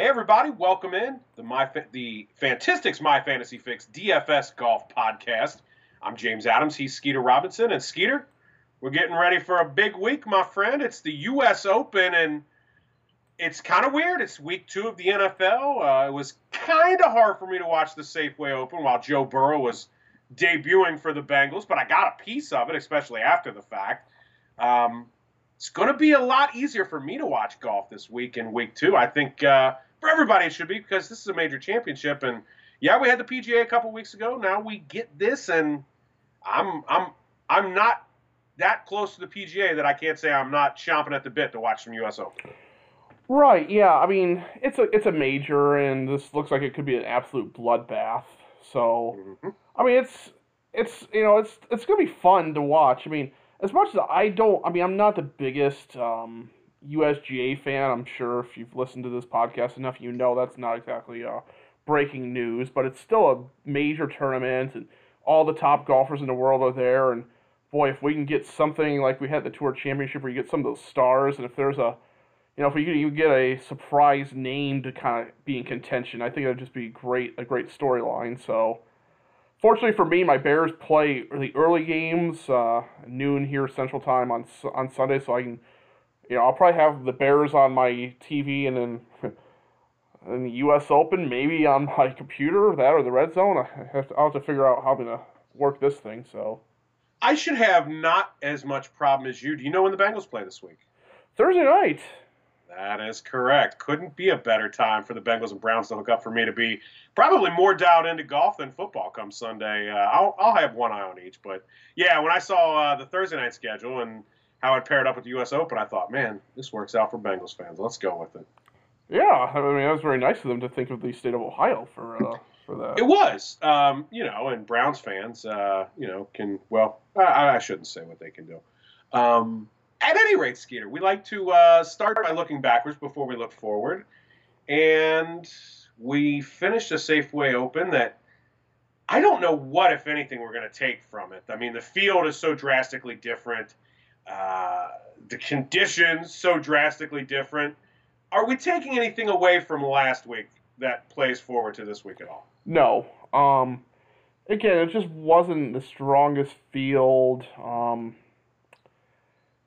Hey everybody, welcome in the my the Fantistics My Fantasy Fix DFS Golf Podcast. I'm James Adams. He's Skeeter Robinson, and Skeeter, we're getting ready for a big week, my friend. It's the U.S. Open, and it's kind of weird. It's week two of the NFL. Uh, it was kind of hard for me to watch the Safeway Open while Joe Burrow was debuting for the Bengals, but I got a piece of it, especially after the fact. Um, it's going to be a lot easier for me to watch golf this week in week two. I think. Uh, for everybody it should be because this is a major championship and yeah we had the PGA a couple weeks ago now we get this and I'm I'm I'm not that close to the PGA that I can't say I'm not chomping at the bit to watch some US Open. Right, yeah. I mean, it's a it's a major and this looks like it could be an absolute bloodbath. So mm-hmm. I mean, it's it's you know, it's it's going to be fun to watch. I mean, as much as I don't I mean, I'm not the biggest um USGA fan. I'm sure if you've listened to this podcast enough, you know that's not exactly uh, breaking news, but it's still a major tournament, and all the top golfers in the world are there. And boy, if we can get something like we had the Tour Championship, where you get some of those stars, and if there's a, you know, if you you get a surprise name to kind of be in contention, I think that'd just be great, a great storyline. So. Fortunately for me, my Bears play the early games, uh, noon here Central Time on on Sunday, so I can you know, I'll probably have the Bears on my TV and then in the U.S. Open, maybe on my computer, that or the red zone. I have to, I'll have to figure out how I'm gonna work this thing. So I should have not as much problem as you. Do you know when the Bengals play this week? Thursday night. That is correct. Couldn't be a better time for the Bengals and Browns to hook up for me to be probably more dialed into golf than football come Sunday. Uh, I'll, I'll have one eye on each. But yeah, when I saw uh, the Thursday night schedule and how it paired up with the U.S. Open, I thought, man, this works out for Bengals fans. Let's go with it. Yeah, I mean, that was very nice of them to think of the state of Ohio for uh, for that. It was, um, you know, and Browns fans, uh, you know, can well, I, I, shouldn't say what they can do. Um, at any rate, Skeeter, we like to uh, start by looking backwards before we look forward, and we finished a Safeway Open that. I don't know what, if anything, we're going to take from it. I mean, the field is so drastically different. Uh, the conditions so drastically different. Are we taking anything away from last week that plays forward to this week at all? No. Um, again, it just wasn't the strongest field. Um,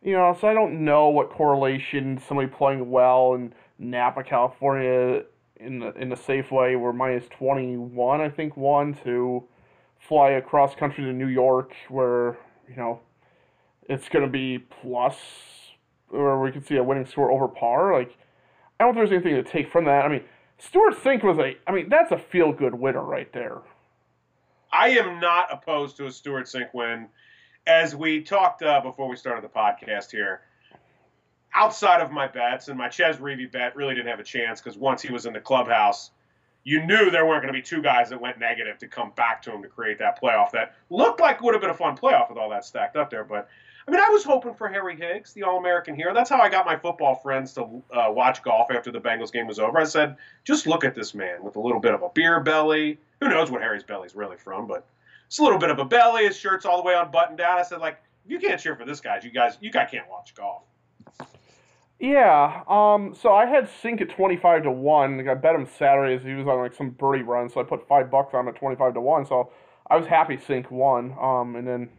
you know, so I don't know what correlation somebody playing well in Napa, California, in the in the Safeway were minus twenty one, I think, one to fly across country to New York, where you know it's going to be plus, or we could see a winning score over par. Like, I don't think there's anything to take from that. I mean, Stewart Cink was a, I mean, that's a feel good winner right there. I am not opposed to a Stewart Cink win. As we talked uh, before we started the podcast here, outside of my bets, and my Chez Reavie bet really didn't have a chance because once he was in the clubhouse, you knew there weren't going to be two guys that went negative to come back to him to create that playoff that looked like would have been a fun playoff with all that stacked up there. But I mean, I was hoping for Harry Higgs, the All American hero. That's how I got my football friends to uh, watch golf after the Bengals game was over. I said, just look at this man with a little bit of a beer belly. Who knows what Harry's belly's really from, but it's a little bit of a belly. His shirt's all the way unbuttoned down. I said, like, if you can't cheer for this guy, you guys, you guys can't watch golf. Yeah. Um. So I had Cink at twenty five to one. I bet him Saturday as he was on like some birdie run, so I put five bucks on him at twenty five to one. So I was happy Cink won. Um. And then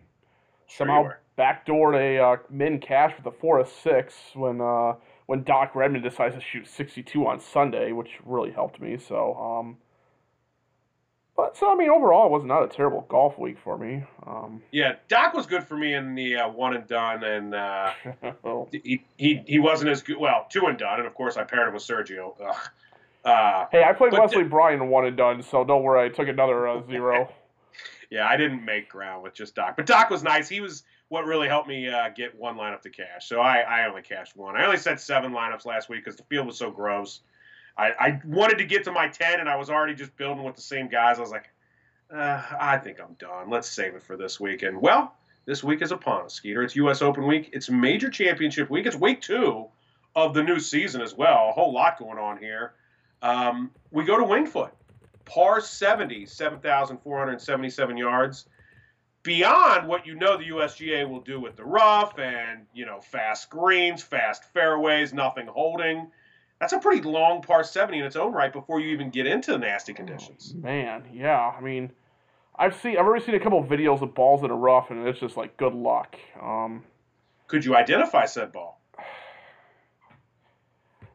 sure somehow backdoored a uh, min cash with a four of six when uh, when Doc Redman decides to shoot 62 on Sunday, which really helped me. So, um, but so I mean, overall, it was not a terrible golf week for me. Um, yeah, Doc was good for me in the uh, one and done, and uh, he, he he wasn't as good. Well, two and done, and of course, I paired him with Sergio. Uh, hey, I played Wesley th- Bryan one and done, so don't worry. I took another uh, zero. yeah, I didn't make ground with just Doc, but Doc was nice. He was what really helped me uh, get one lineup to cash. So I, I only cashed one. I only set seven lineups last week because the field was so gross. I, I wanted to get to my 10, and I was already just building with the same guys. I was like, uh, I think I'm done. Let's save it for this week. And, well, this week is upon us, Skeeter. It's U.S. Open week. It's major championship week. It's week two of the new season as well. A whole lot going on here. Um, we go to Winged Foot. Par 70, 7,477 yards beyond what you know the USGA will do with the rough and you know fast greens, fast fairways, nothing holding. That's a pretty long par 70 in its own right before you even get into the nasty Oh, conditions. man, yeah. I mean, I've seen I've already seen a couple of videos of balls that are rough, and it's just like good luck. Um, Could you identify said ball?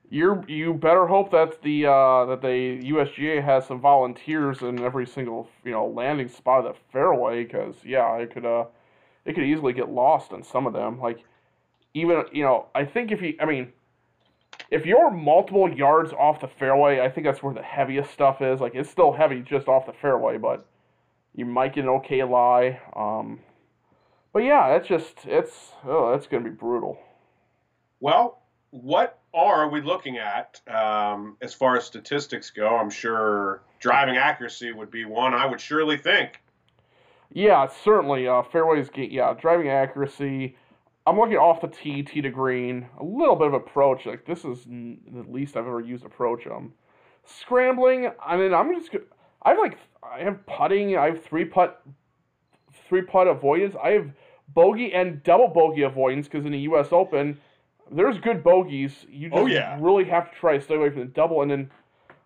You you better hope that the uh, that the USGA has some volunteers in every single you know landing spot of the fairway, because yeah, it could uh it could easily get lost in some of them. Like even you know I think if you I mean if you're multiple yards off the fairway, I think that's where the heaviest stuff is. Like it's still heavy just off the fairway, but you might get an okay lie. Um, but yeah, it's just it's oh that's gonna be brutal. Well, what are we looking at um, as far as statistics go? I'm sure driving accuracy would be one I would surely think. Yeah, certainly. Uh, fairways, yeah, driving accuracy. I'm looking off the tee, tee to green. A little bit of approach. Like this is n- the least I've ever used approach. Um, scrambling. I mean, I'm just. I have like I have putting. I have three putt, three putt avoidance. I have bogey and double bogey avoidance because in the U.S. Open, there's good bogeys. You just Oh, yeah. really have to try to stay away from the double. And then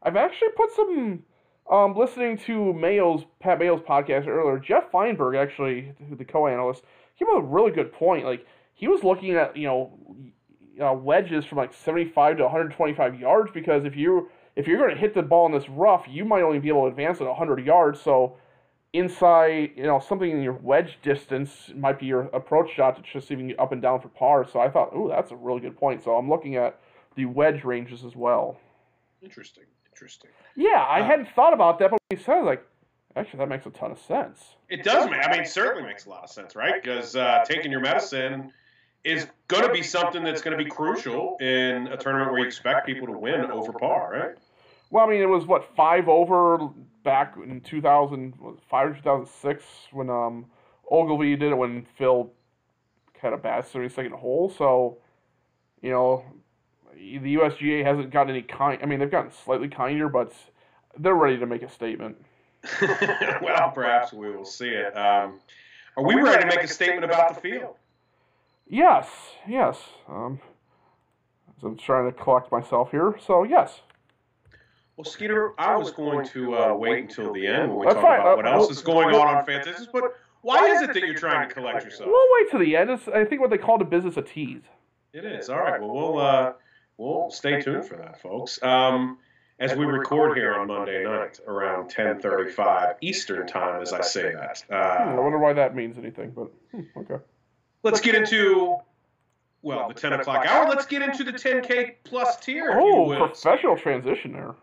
I've actually put some um, listening to Mayo's Pat Mayo's podcast earlier, Geoff Fienberg actually, the co-analyst, came up with a really good point. Like he was looking at you know uh, wedges from like 75 to 125 yards because if you if you're going to hit the ball in this rough, you might only be able to advance it 100 yards. So inside, you know, something in your wedge distance might be your approach shot to just even get up and down for par. So I thought, oh, that's a really good point. So I'm looking at the wedge ranges as well. Interesting. Interesting. Yeah, I Uh, hadn't thought about that, but when he said it, like, actually, that makes a ton of sense. It does make. I mean, certainly makes a lot of sense, right? Because uh, taking your medicine is going to be something that's going to be crucial in a tournament where you expect people to win over par, right? Well, I mean, it was what five over back in 2000, was it five or 2006 when um Ogilvy did it when Phil had a bad 32nd hole. So, you know, the USGA hasn't gotten any kind. I mean, they've gotten slightly kinder, but they're ready to make a statement. well, perhaps we will see it. Um, are we ready to make a statement about the field? Yes, yes. Um, so I'm trying to collect myself here. So yes. Well, Skeeter, I was going to uh, wait until the end when we That's talk fine. about Uh, what else uh, is going on on Fantasy. But why is it that you're trying to collect yourself? We'll wait to the end. It's, I think what they call the business a tease. It is. All right. Well, we'll uh, we'll stay tuned for that, folks. Um, as we record here on Monday night around 10:35 Eastern time, as I say that. Hmm, I Uh, wonder why that means anything, but hmm, okay. let's get into well the 10 o'clock hour. Let's get into the 10K plus tier. if you Oh, will. professional transition there.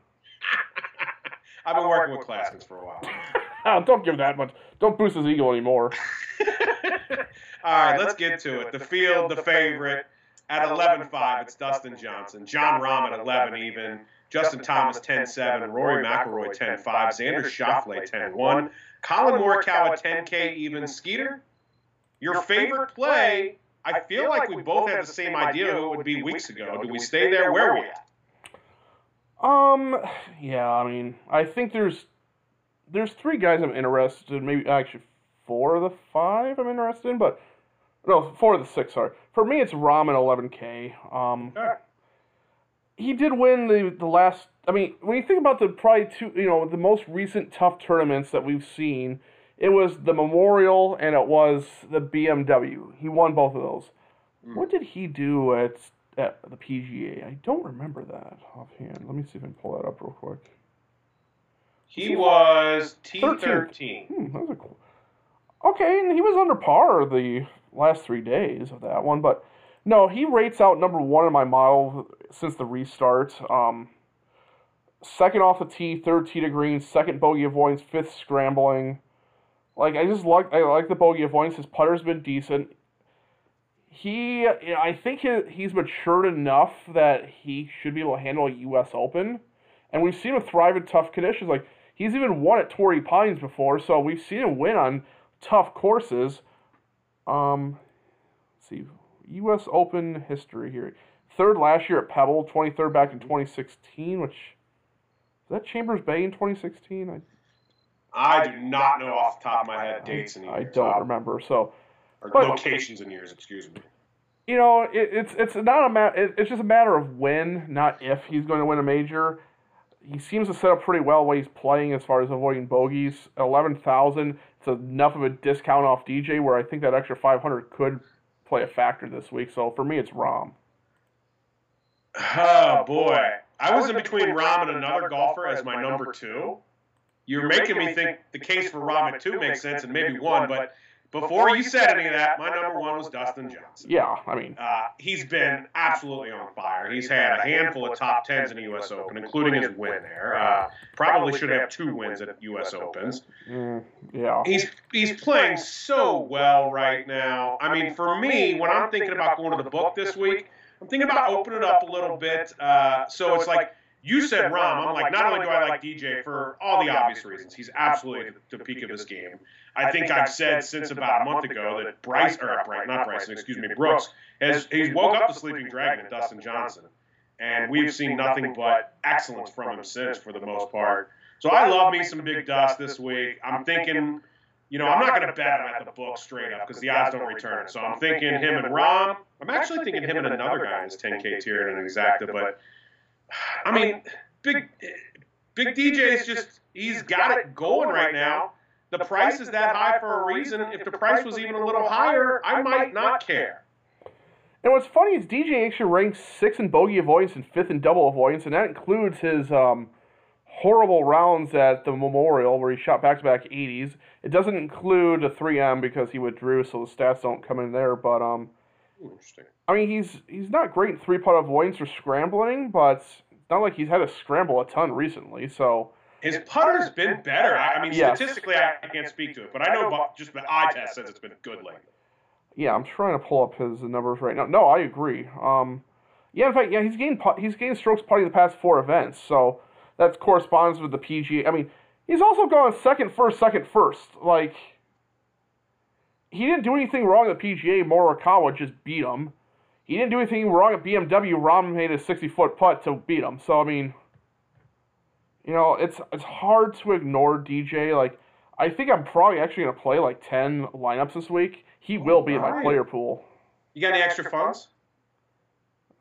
I've been working with classics for a while. Don't give that much. Don't boost his ego anymore. All right, let's get to it. The field, the favorite. At 11-5, it's Dustin Johnson. Jon Rahm at 11 even. Justin Thomas 10-7. Rory McIlroy 10-5. Xander Schauffele 10-1. Collin Morikawa 10K even. Skeeter, your favorite play, I feel like we both had the same idea who it would be weeks ago. Do we stay there? Where are we at? Um, yeah, I mean, I think there's there's three guys I'm interested in. Maybe actually four of the five I'm interested in, but no, four of the six. Sorry, for me it's at 11k. Um, Okay. he did win the the last. I mean, when you think about the probably two, you know, the most recent tough tournaments that we've seen, it was the Memorial and it was the BMW. He won both of those. Mm. What did he do at at the PGA? I don't remember that offhand. Let me see if I can pull that up real quick. He was T13. Hmm, that was cool. Okay, and he was under par the last three days of that one, but no, he rates out number one in my model since the restart. Um, second off the tee, third tee to green, second bogey avoidance, fifth scrambling. Like I just like I like the bogey avoidance. His putter's been decent. He, I think he, he's matured enough that he should be able to handle a U.S. Open, and we've seen him thrive in tough conditions. Like he's even won at Torrey Pines before, so we've seen him win on tough courses. Um, let's see, U.S. Open history here. Third last year at Pebble, 23rd back in 2016, which is that Chambers Bay in 2016? I I do not know off the top of my head dates and I don't remember. So or but- locations and years, excuse me. you know, it, it's it's not a ma- it, it's just a matter of when, not if he's going to win a major. He seems to set up pretty well while he's playing as far as avoiding bogeys. Eleven thousand, it's enough of a discount off DJ where I think that extra five hundred could play a factor this week. So for me, it's Rahm. Oh, oh boy, I was in between Rahm and another golfer as my number two. You're making me think the case for Rahm at two makes sense and maybe one, but before you said any of that, my number one was Dustin Johnson. Yeah, I mean, uh, he's been absolutely on fire. He's had a handful of top tens in the U.S. Open, including his win there. Uh, probably should have two wins at U.S. Opens. Mm, yeah, he's he's playing so well right now. I mean, for me, when I'm thinking about going to the book this week, I'm thinking about opening it up a little bit. Uh, so it's like you said Rahm. I'm like, not only do I like DJ for all the obvious reasons, he's absolutely at the peak of his game. I think I've said since about a month ago that Bryce, or Bryce, not Bryson, excuse me, Brooks has he's woke up the sleeping dragon Dustin Johnson, and we've seen nothing but excellence from him since for the most part. So I love me some big dust this week. I'm thinking. You know, I'm not going to bet him at the book straight up because the odds don't return. So I'm thinking him and Rahm. I'm actually thinking him and another guy in this 10K tier in an exacta. But I mean, big big DJ is just he's got it going right now. The price is that high for a reason. If the price was even a little higher, I might not care. And what's funny is DJ actually ranks sixth in bogey avoidance and fifth in double avoidance, and that includes his um, horrible rounds at the Memorial where he shot back-to-back 80s. It doesn't include a 3M because he withdrew, so the stats don't come in there. But um, interesting. I mean, he's he's not great in three-putt avoidance or scrambling, but not like he's had to scramble a ton recently. So his putter's been better. I mean, statistically, I can't speak to it, but I know just the eye test says it's been good lately. Yeah, I'm trying to pull up his numbers right now. No, I agree. Um, yeah, in fact, yeah, he's gained he's gained strokes putting the past four events, so that corresponds with the PGA. I mean, he's also gone second, first, second, first. Like, he didn't do anything wrong at PGA. Morikawa just beat him. He didn't do anything wrong at BMW. Rahm made a 60 foot putt to beat him. So I mean, you know, it's it's hard to ignore DJ. Like, I think I'm probably actually gonna play like 10 lineups this week. He will be in my player pool. You got any extra funds?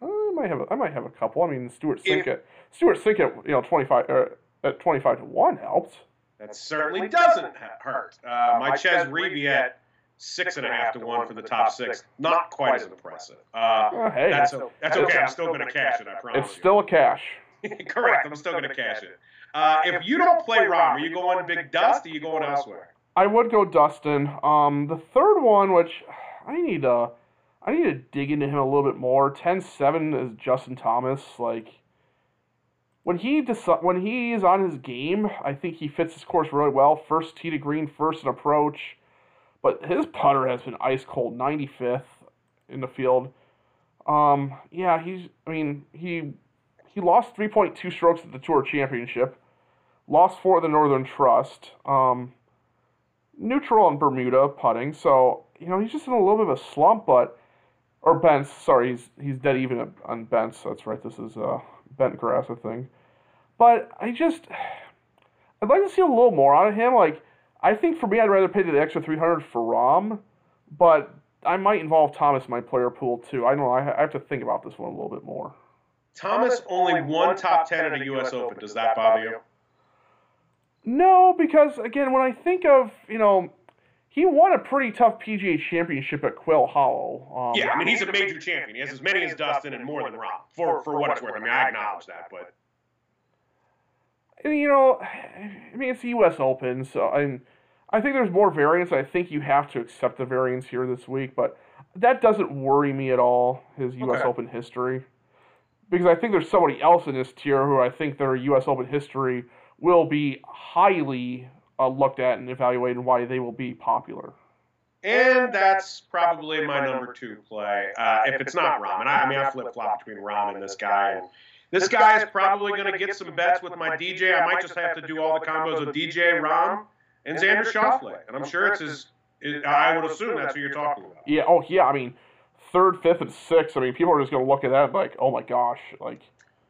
I might have a, I might have a couple. I mean, Stewart Cink at Stewart Cink at you know 25 uh, at 25 to one helps. That certainly doesn't hurt. Uh, my Chez Reavie at six and a half to one for the top six. Not quite as impressive. Uh, well, hey, that's, that's, that's okay. I'm still going to cash it. I promise. It's still a cash. Correct. I'm still going to cash it. Uh, if you don't play Rahm, are you going big dust? Or are you going elsewhere? I would go Dustin. Um, the third one, which I need to, I need to dig into him a little bit more. 10-7 is Justin Thomas. Like when he deci- when he is on his game, I think he fits his course really well. First tee to green, first an approach, but his putter has been ice cold. 95th in the field. Um, yeah, he's. I mean, he he lost 3.2 strokes at the Tour Championship, lost four at the Northern Trust, um, neutral on Bermuda putting. So you know he's just in a little bit of a slump, but or Bent's. Sorry, he's he's dead even on Bent's. That's right. This is uh, bent grass, I think. But I just I'd like to see a little more out of him. Like I think for me, I'd rather pay the extra 300 for Rahm, but I might involve Thomas in my player pool too. I don't know. I have to think about this one a little bit more. Thomas only one top ten at a U.S. Open. Does that bother you? No, because again, when I think of you know, he won a pretty tough PGA Championship at Quail Hollow. Um, yeah, I mean he's a major champion. He has as many as Dustin and more than Rahm. For for what it's worth, I mean I acknowledge that, but you know, I mean it's the U.S. Open, so I I think there's more variance. I think you have to accept the variance here this week, but that doesn't worry me at all. His U.S. Okay. Open history because I think there's somebody else in this tier who I think their U.S. Open history will be highly uh, looked at and evaluated and why they will be popular. And that's probably my number two play. Uh, if it's not and I, I mean I flip flop between Rahm and this guy, and this guy is probably going to get some bets with my DJ. I might just have to do all the combos with DJ, Rahm, and Xander Schauffele, and I'm sure it's his. I would assume that's who you're talking about. Yeah. Oh, yeah. I mean, third, fifth, and sixth. I mean, people are just going to look at that like, oh my gosh, like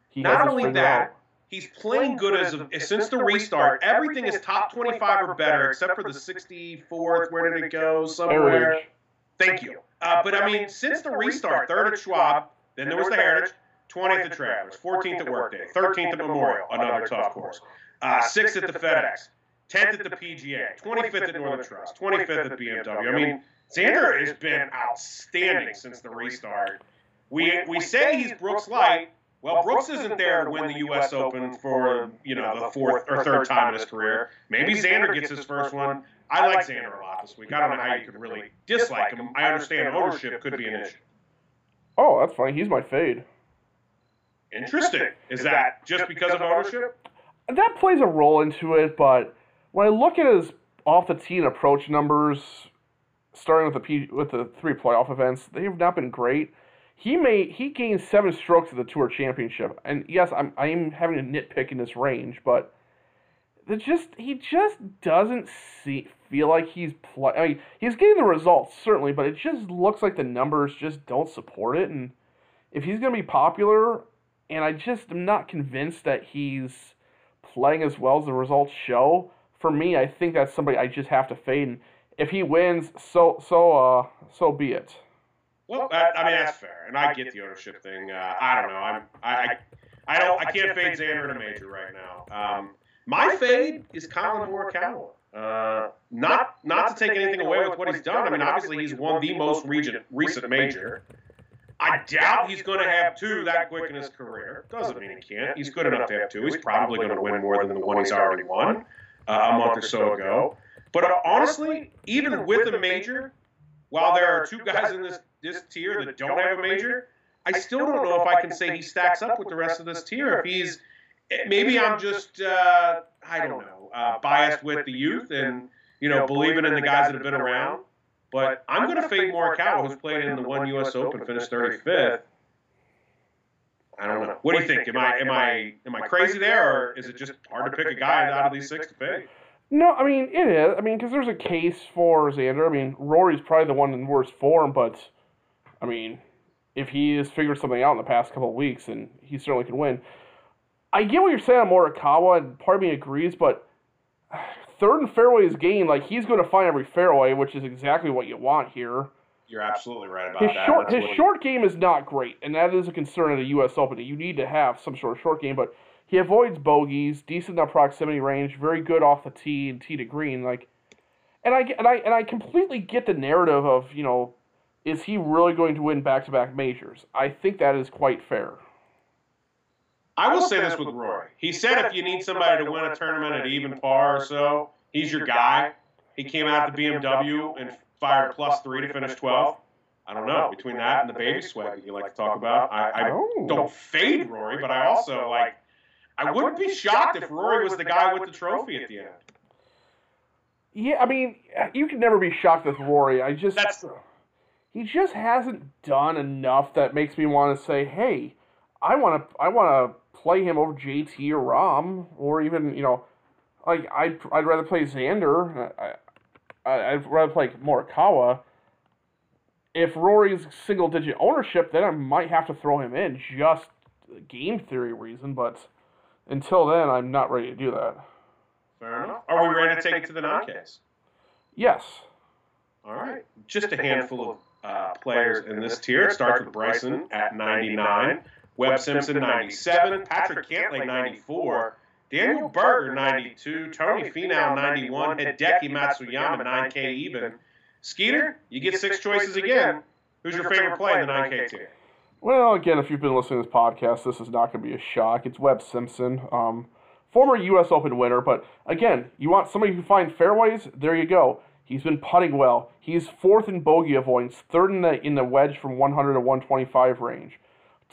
he not only that. Out. He's playing good as a, since the restart. Everything is top 25 or better, except for the 64th. Where did it go? Somewhere. Thank you. Uh, but I mean, since the restart, third at Schwab, then there was the Heritage, 20th at Travelers, 14th at Workday, 13th at Memorial, another tough course, uh, 6th at the FedEx, 10th at the PGA, 25th at Northern Trust, 25th at BMW. I mean, Xander has been outstanding since the restart. We we say he's Brooks light. Well, Brooks isn't there to win the U.S. Open for you know the fourth or third time in his career. Maybe Xander gets his first one. I like Xander a lot this week. I don't know how you could really dislike him. I understand ownership could be an issue. Oh, that's fine. He's my fade. Interesting. Is that just because of ownership? That plays a role into it, but when I look at his off the tee and approach numbers, starting with the P, with the three playoff events, they've not been great. He may he gained seven strokes at the Tour Championship, and yes, I'm I'm having a nitpick in this range, but it just he just doesn't see feel like he's play. I mean, he's getting the results certainly, but it just looks like the numbers just don't support it. And if he's going to be popular, and I just am not convinced that he's playing as well as the results show. For me, I think that's somebody I just have to fade. And if he wins, so so uh so be it. Well, I, I mean that's fair, and I get the ownership thing. Uh, I don't know. I'm I, I I don't I can't fade Xander in a major right now. Um, my fade is Collin Morikawa. Uh, not not to take anything away with what he's done. I mean, obviously he's won the most recent recent major. I doubt he's going to have two that quick in his career. Doesn't mean he can't. He's good enough to have two. He's probably going to win more than the one he's already won uh, a month or so ago. But honestly, even with a major, while there are two guys in this this tier that don't have a major, I still don't know if I can say he stacks up with the rest of this tier. If he's maybe I'm just uh, I don't know uh, biased with the youth and you know believing in the guys that have been around. But I'm going to fade Morikawa, who's played in the one U.S. Open, finished 35th. I don't know. What do you think? Am I am I am I crazy there, or is it just hard to pick a guy out of these six to fade? No, I mean it is. I mean because there's a case for Xander. I mean Rory's probably the one in worst form, but I mean if he has figured something out in the past couple of weeks, and he certainly can win. I get what you're saying on Morikawa, and part of me agrees, but third and fairway is gained. Like he's going to find every fairway, which is exactly what you want here. You're absolutely right about his that. Short, his short game is not great, and that is a concern at a U.S. Open. You need to have some sort of short game, but he avoids bogeys, decent enough proximity range, very good off the tee and tee to green. Like, and I and I and I completely get the narrative of you know, is he really going to win back to back majors? I think that is quite fair. I will say this with Rory. He said if you need somebody to win a tournament at even par or so, he's your guy. He came out the BMW and fired plus three to finish 12. I don't know. Between that and the baby sweat that you like to talk about, I, I oh. don't fade Rory, but I also like. I wouldn't be shocked if Rory was the guy with the trophy at the end. Yeah, I mean, uh, you can never be shocked with Rory. I just That's, he just hasn't done enough that makes me want to say, "Hey, I want to I want to play him over JT or Rahm or even you know, like I'd I'd rather play Xander. I, I I'd rather play Morikawa. If Rory's single digit ownership, then I might have to throw him in just game theory reason. But until then, I'm not ready to do that. Fair enough. Are we ready to take it to the non-case? Yes. All right. Just a handful of uh, players in this tier. It starts with Bryson at 99. Webb Simpson 97, Patrick Cantlay 94, Daniel Berger 92, Tony Finau 91, Hideki Matsuyama 9K even. Skeeter, you get six choices again. Who's your favorite play in the 9K tier? Well, again, if you've been listening to this podcast, this is not going to be a shock. It's Webb Simpson, um, former U.S. Open winner. But again, you want somebody who finds fairways? There you go. He's been putting well. He's fourth in bogey avoidance, third in the in the wedge from 100 to 125 range.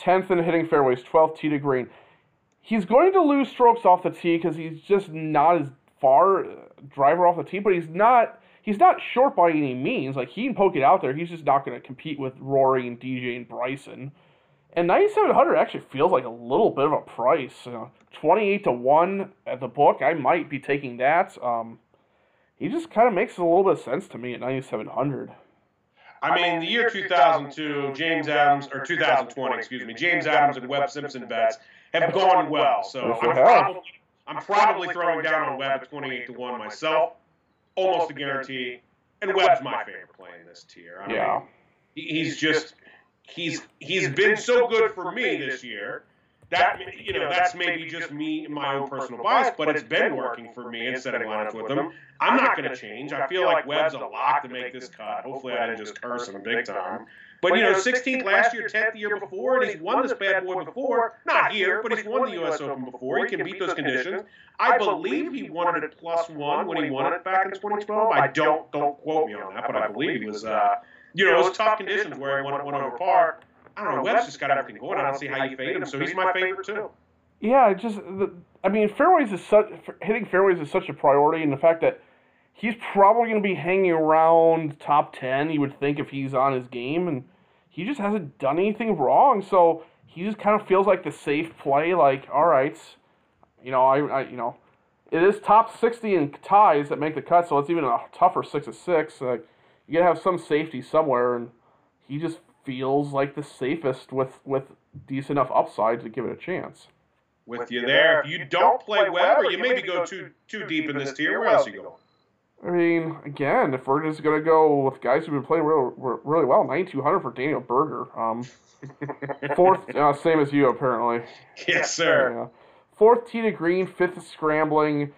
10th in hitting fairways, 12th tee to green. He's going to lose strokes off the tee because he's just not as far uh, driver off the tee, but he's not he's not short by any means. Like he can poke it out there. He's just not going to compete with Rory and DJ and Bryson. And 9700 actually feels like a little bit of a price. You know, 28 to 1 at the book. I might be taking that. Um, he just kind of makes a little bit of sense to me at 9700. I mean, the year 2002, James Adams, or 2020, excuse me, James Adams and Webb Simpson bets have gone well. So I'm probably, I'm probably throwing down on Webb at 28 to 1 myself, almost a guarantee. And Webb's my favorite play in this tier. I yeah. Mean, he's just he's he's been so good for me this year. That you know, that's maybe just me, and my own personal bias, but it's been working for me in setting lineups with him. I'm not going to change. I feel like Webb's a lock to make this cut. Hopefully, I didn't just curse him big time. But you know, 16th last year, 10th the year before, and he's won this bad boy before. Not here, but he's won the U.S. Open before. He can beat those conditions. I believe he won it at plus one when he won it back in 2012. I don't don't quote me on that, but I believe he was. Uh, you know, it was tough conditions where he won, won over par. I don't know. Webb's just got everything going. I don't see how you fade him, so he's my favorite too. Yeah, just the, I mean, fairways is such hitting fairways is such a priority, and the fact that he's probably going to be hanging around top ten. You would think if he's on his game, and he just hasn't done anything wrong. So he just kind of feels like the safe play. Like, all right, you know, I, I you know, it is top sixty in ties that make the cut, so it's even a tougher six of six. Like, you gotta have some safety somewhere, and he just feels like the safest with with decent enough upside to give it a chance. With you there, if you don't play Webb, or you maybe go too too deep in this tier, where else are you going? I mean, again, if we're just gonna go with guys who've been playing real, really well, ninety two hundred for Daniel Berger. Um, fourth, uh, same as you apparently. Yes, sir. Yeah. Fourth tee to green, fifth scrambling,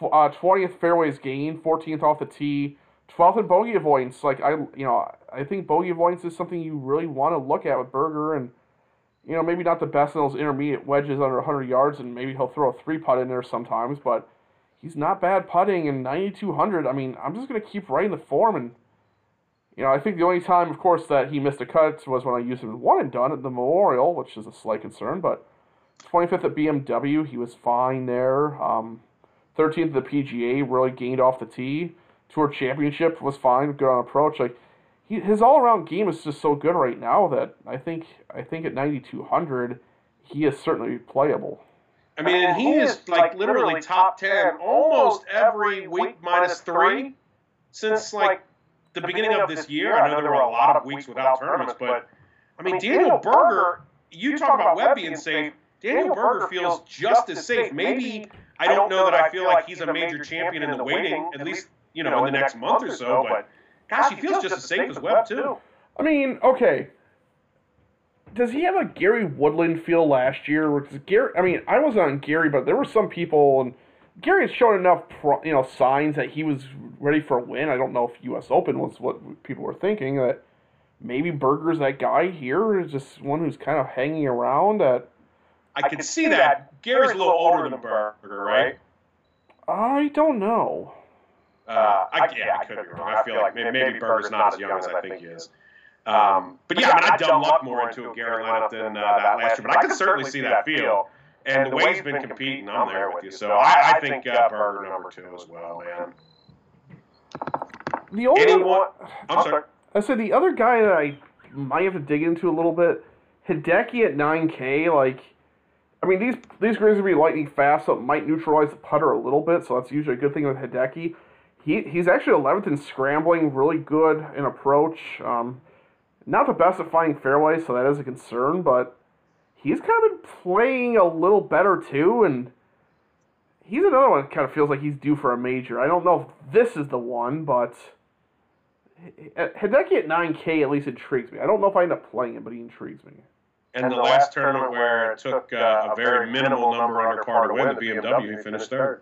uh, twentieth fairways gain, fourteenth off the tee, twelfth in bogey avoidance. Like I, you know, I think bogey avoidance is something you really want to look at with Berger, and you know, maybe not the best in those intermediate wedges under hundred yards, and maybe he'll throw a three putt in there sometimes, but he's not bad putting and 9200 i mean i'm just going to keep writing the form and you know i think the only time of course that he missed a cut was when i used him one and done at the memorial which is a slight concern but 25th at bmw he was fine there. Um, 13th at the pga really gained off the tee. Tour championship was fine good on approach. Like he, his all-around game is just so good right now that i think i think at 9200 he is certainly playable I mean, and he is like literally top ten almost every week minus three since like the beginning of this year. I know there were a lot of weeks without tournaments, but I mean, Daniel Berger. You talk about Webb being safe. Daniel Berger feels just as safe. Maybe I don't know that I feel like he's a major champion in the waiting, at least you know in the next month or so. But gosh, he feels just as safe as Webb too. I mean, okay, does he have a Gary Woodland feel last year? Because Gary, I mean, I was on Gary, but there were some people, and Gary has shown enough, pro, you know, signs that he was ready for a win. I don't know if U.S. Open was what people were thinking that maybe Berger's that guy here is just one who's kind of hanging around. At I can see that Gary's a little older than Berger, right? I don't know. Uh, I, yeah, I could be wrong. I feel like maybe, maybe Berger's not as young as I think he is. Um, but yeah, I mean, I dumb luck more into a Gary lineup than uh, that last year, but I can certainly see that feel. And the way he's been competing, I'm there with you. So I, I think uh, Berger number two as well, man. The only Anyone, I'm sorry. I said the other guy that I might have to dig into a little bit, Hideki at 9K. Like, I mean, these these greens will be lightning fast, so it might neutralize the putter a little bit. So that's usually a good thing with Hideki. He he's actually 11th in scrambling, really good in approach. Um, not the best at finding fairways, so that is a concern, but he's kind of been playing a little better too, and he's another one that kind of feels like he's due for a major. I don't know if this is the one, but Hideki at 9K at least intrigues me. I don't know if I end up playing him, but he intrigues me. And, the, last tournament where it took uh, a very minimal number under par to win the BMW, he finished third.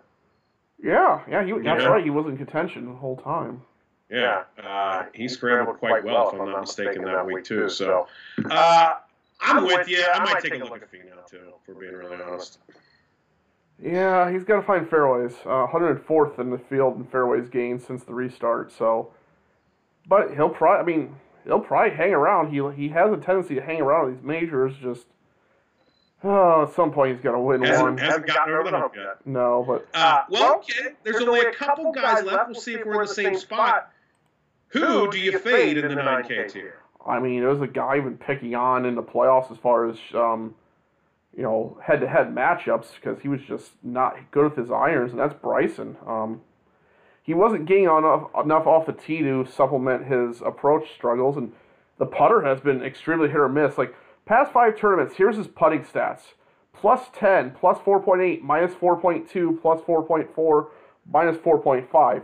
Yeah, yeah, he, that's yeah. right. He was in contention the whole time. Yeah, uh, he scrambled quite well, if I'm not mistaken, that week too. So, uh, I'm with you. I might take a look at Finau too, for being really honest. Yeah, he's got to find fairways. Uh, 104th in the field in fairways gained since the restart. So, but he'll probably. I mean, he'll probably hang around. He he has a tendency to hang around these majors. Just oh, at some point he's got to win hasn't, one. Hasn't gotten over the hump yet. No, but uh, well, okay. There's only a couple guys left. We'll see if we're in the same spot. Who do you fade in the 9K tier? I mean, there's a guy I've picking on in the playoffs as far as, um, you know, head to head matchups because he was just not good with his irons, and that's Bryson. Um, he wasn't getting enough, enough off the tee to supplement his approach struggles, and the putter has been extremely hit or miss. Like, past five tournaments, here's his putting stats plus 10, plus 4.8, minus 4.2, plus 4.4, minus 4.5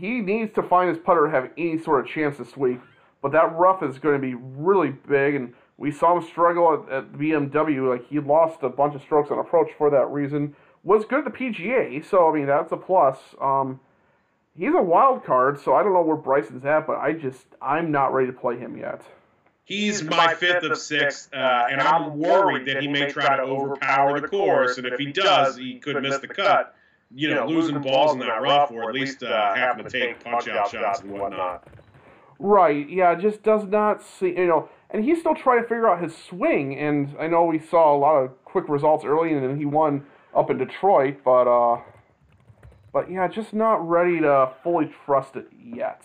he needs to find his putter to have any sort of chance this week. but that rough is going to be really big, and we saw him struggle at, at BMW. Like he lost a bunch of strokes on approach for that reason. Was good at the PGA, so I mean that's a plus. Um, he's a wild card, so I don't know where Bryson's at, but I just I'm not ready to play him yet. He's my fifth of six, uh, and I'm worried that he may try to overpower the course, and if he does, he could miss the cut. You know, losing balls in that rough, or at least uh, having to take punch-out shots and whatnot. Right? Yeah, just does not see you know, and he's still trying to figure out his swing. And I know we saw a lot of quick results early, and then he won up in Detroit, but uh, but yeah, just not ready to fully trust it yet.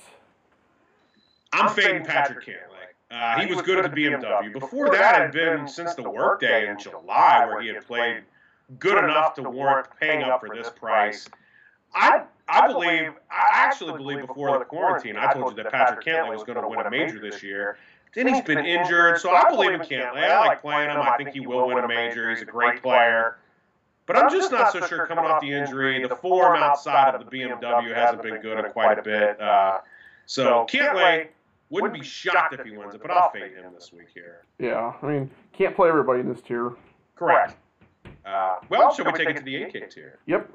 I'm fading Patrick Cantlay. Uh, he was good at the BMW. Before that, had been since the workday in July, where he had played good enough to warrant paying up for this price. I I believe, I actually believe before the quarantine, I told you that Patrick Cantlay was going to win a major this year. Then he's been injured, so I believe in Cantlay. I like playing him. I think he will win a major. He's a great player. But I'm just not so sure coming off the injury. The form outside of the BMW hasn't been good in quite a bit. Uh, so Cantlay wouldn't be shocked if he wins it, but I'll fade him this week here. Yeah, I mean, can't play everybody in this tier. Correct. Uh, well, shall we take it to the 8K tier? Yep.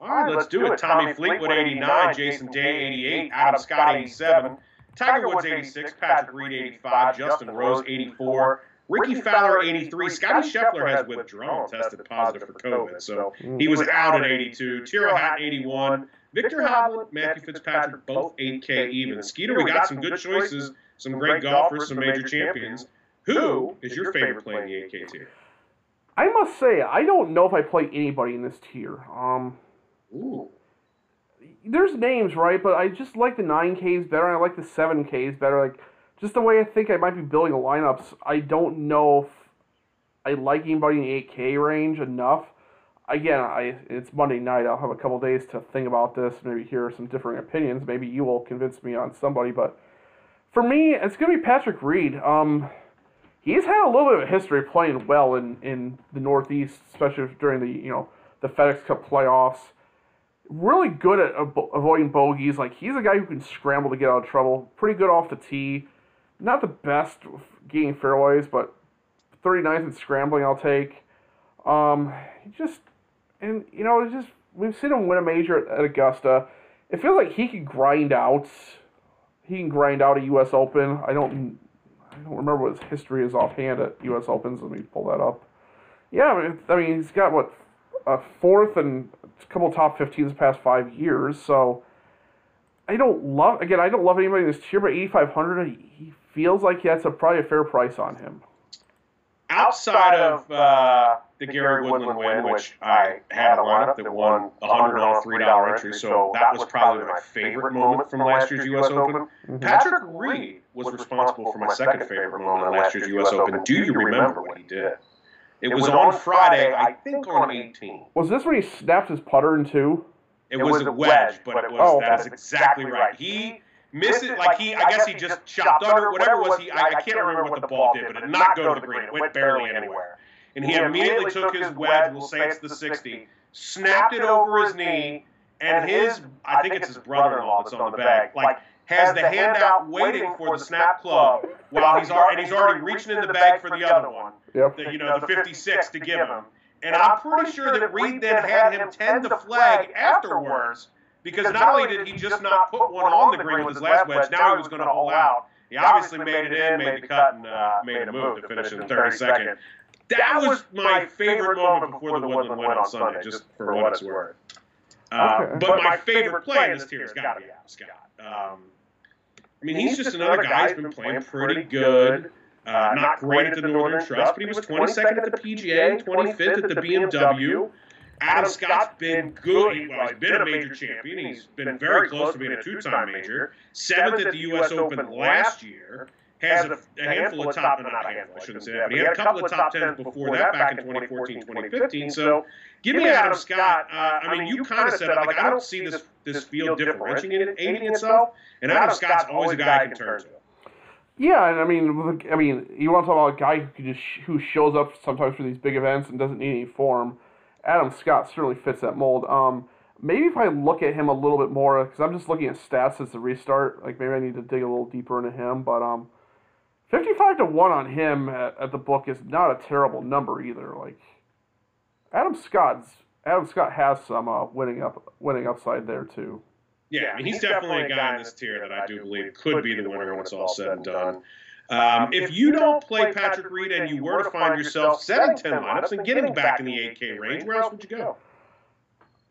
All right, let's do it. Tommy Fleetwood, 89. Jason Day, 88. Adam Scott, 87. Tiger Woods, 86. Patrick Reed, 85. Justin Rose, 84. Rickie Fowler, 83. Scottie Scheffler has withdrawn, tested positive for COVID, so he was out at 82. Tyrrell Hatton, 81. Viktor Hovland, Matthew Fitzpatrick, both 8K even. Skeeter, we got some good choices, some great golfers, some major champions. Who is your favorite play in the 8K tier? I must say, I don't know if I play anybody in this tier. Um, Ooh. there's names, right? But I just like the 9Ks better. I like the 7Ks better. Like, just the way I think I might be building lineups, I don't know if I like anybody in the 8K range enough. Again, I it's Monday night. I'll have a couple days to think about this, maybe hear some differing opinions. Maybe you will convince me on somebody, but for me, it's gonna be Patrick Reed. Um, he's had a little bit of a history playing well in, in the Northeast, especially during the you know the FedEx Cup playoffs. Really good at avo- avoiding bogeys. Like he's a guy who can scramble to get out of trouble. Pretty good off the tee. Not the best getting fairways, but 39th in scrambling I'll take. Um, just and you know just we've seen him win a major at, at Augusta. It feels like he can grind out. He can grind out a U.S. Open. I don't. I don't remember what his history is offhand at U.S. Opens. Let me pull that up. Yeah, I mean, I mean he's got what a fourth and a couple top 15s the past five years. So I don't love again. I don't love anybody in this tier, but 8,500. He feels like that's a probably a fair price on him. Outside of uh, the Gary Woodland win, which I had a lineup that won a $100 on a $3 entry, so that was probably my favorite moment from last year's U.S. Open. Patrick Reed was responsible for my second favorite moment on last year's U.S. Open. Do you remember what he did? It was on Friday, I think on 18. Was this when he snapped his putter in two? It was a wedge, but it was Oh. that is exactly right. He missed it like he I guess he just chopped under whatever it was he I, I can't remember what the ball did, but it did not go to the green. It went barely anywhere. And he immediately took his wedge, we'll say it's the 60, snapped it over his knee, and his I think it's his brother-in-law that's on the bag, like has the handout waiting for the snap club while he's already and he's already reaching in the bag for the other one Yep. the, you know, the 56 to give him. And I'm pretty sure that Reed then had him tend the flag afterwards because not only did he just not put one on the green with his last wedge, now he was going to hole out. He obviously made it in, made the cut, and uh, made a move to finish in 32nd. That was my favorite moment before the Woodland win on Sunday, just for what it's worth. Uh, Okay. But my favorite play in this tier has got to be Adam Scott. Um, I mean, he's just another guy who's been playing pretty good. Uh, not great at the Northern Trust, but he was 22nd at the PGA, 25th at the BMW. Adam Scott's been good. He's been a major champion. He's been very close to being a two-time major. Seventh at the U.S. Open last year. Has a, a handful of top, not a handful, I shouldn't say that, but he had a couple of top tens before that back in 2014, 2015. So give me Adam Scott. Uh, I mean, you kind of said. Like, I don't see this this field differentiating itself, and Adam Scott's always a guy I can turn to. Yeah, and I mean, I mean, you want to talk about a guy who just who shows up sometimes for these big events and doesn't need any form. Adam Scott certainly fits that mold. Um, maybe if I look at him a little bit more, because I'm just looking at stats as the restart. Like maybe I need to dig a little deeper into him. But um, 55 to one on him at, at the book is not a terrible number either. Like Adam Scott's Adam Scott has some uh, winning up winning upside there too. Yeah, I mean, he's, he's definitely, definitely a guy in this tier that I do believe could be the winner when it's all said and done. Um, if you don't play Patrick Reed and you were to find yourself setting 10 lineups and getting back in the 8K range, where else would you go?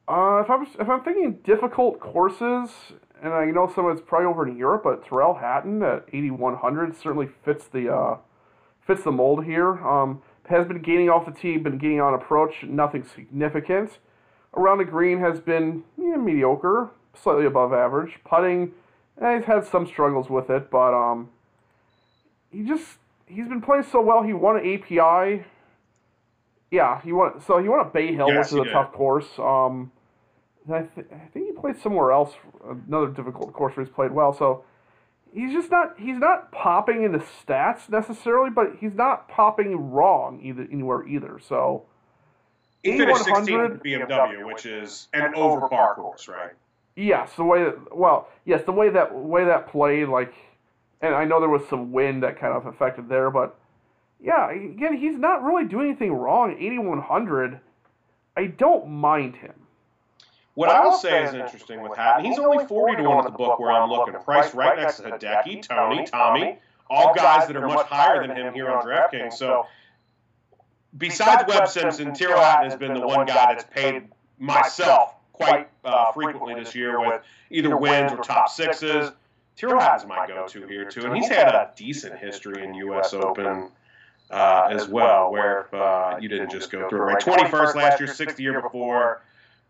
Uh, if I'm if I'm thinking difficult courses, and I know some of it's probably over in Europe, but Tyrrell Hatton at 8100 certainly fits the uh, fits the mold here. Um, has been gaining off the tee, been gaining on approach, nothing significant. Around the green has been yeah, mediocre, slightly above average. Putting, eh, he's had some struggles with it, but um, he just he's been playing so well. He won an API. Yeah, he won. So he won at Bay Hill, yes, which is a did. tough course. Um, I, th- I think he played somewhere else, another difficult course where he's played well. So he's just not he's not popping in the stats necessarily, but he's not popping wrong either anywhere either. So he finished 16th BMW, which is an over par course, right? Yes, the way that, well, yes, the way that way that played, like, and I know there was some wind that kind of affected there, but yeah, again, he's not really doing anything wrong. Eighty one hundred, I don't mind him. What I will say is interesting with Hatton, he's only 40 to 1 at the book where I'm looking. Price right next to Hideki, Tony, Tommy, all guys that are much higher than him here on DraftKings. So, besides Webb Simpson, Tyrrell Hatton has been the one guy that's paid myself quite uh, frequently this year with either wins or top sixes. Tyrrell Hatton's my go-to here, too. And he's had a decent history in U.S. Open. Uh, as well, where uh, you didn't just go through it right. 21st last year, 60th year before.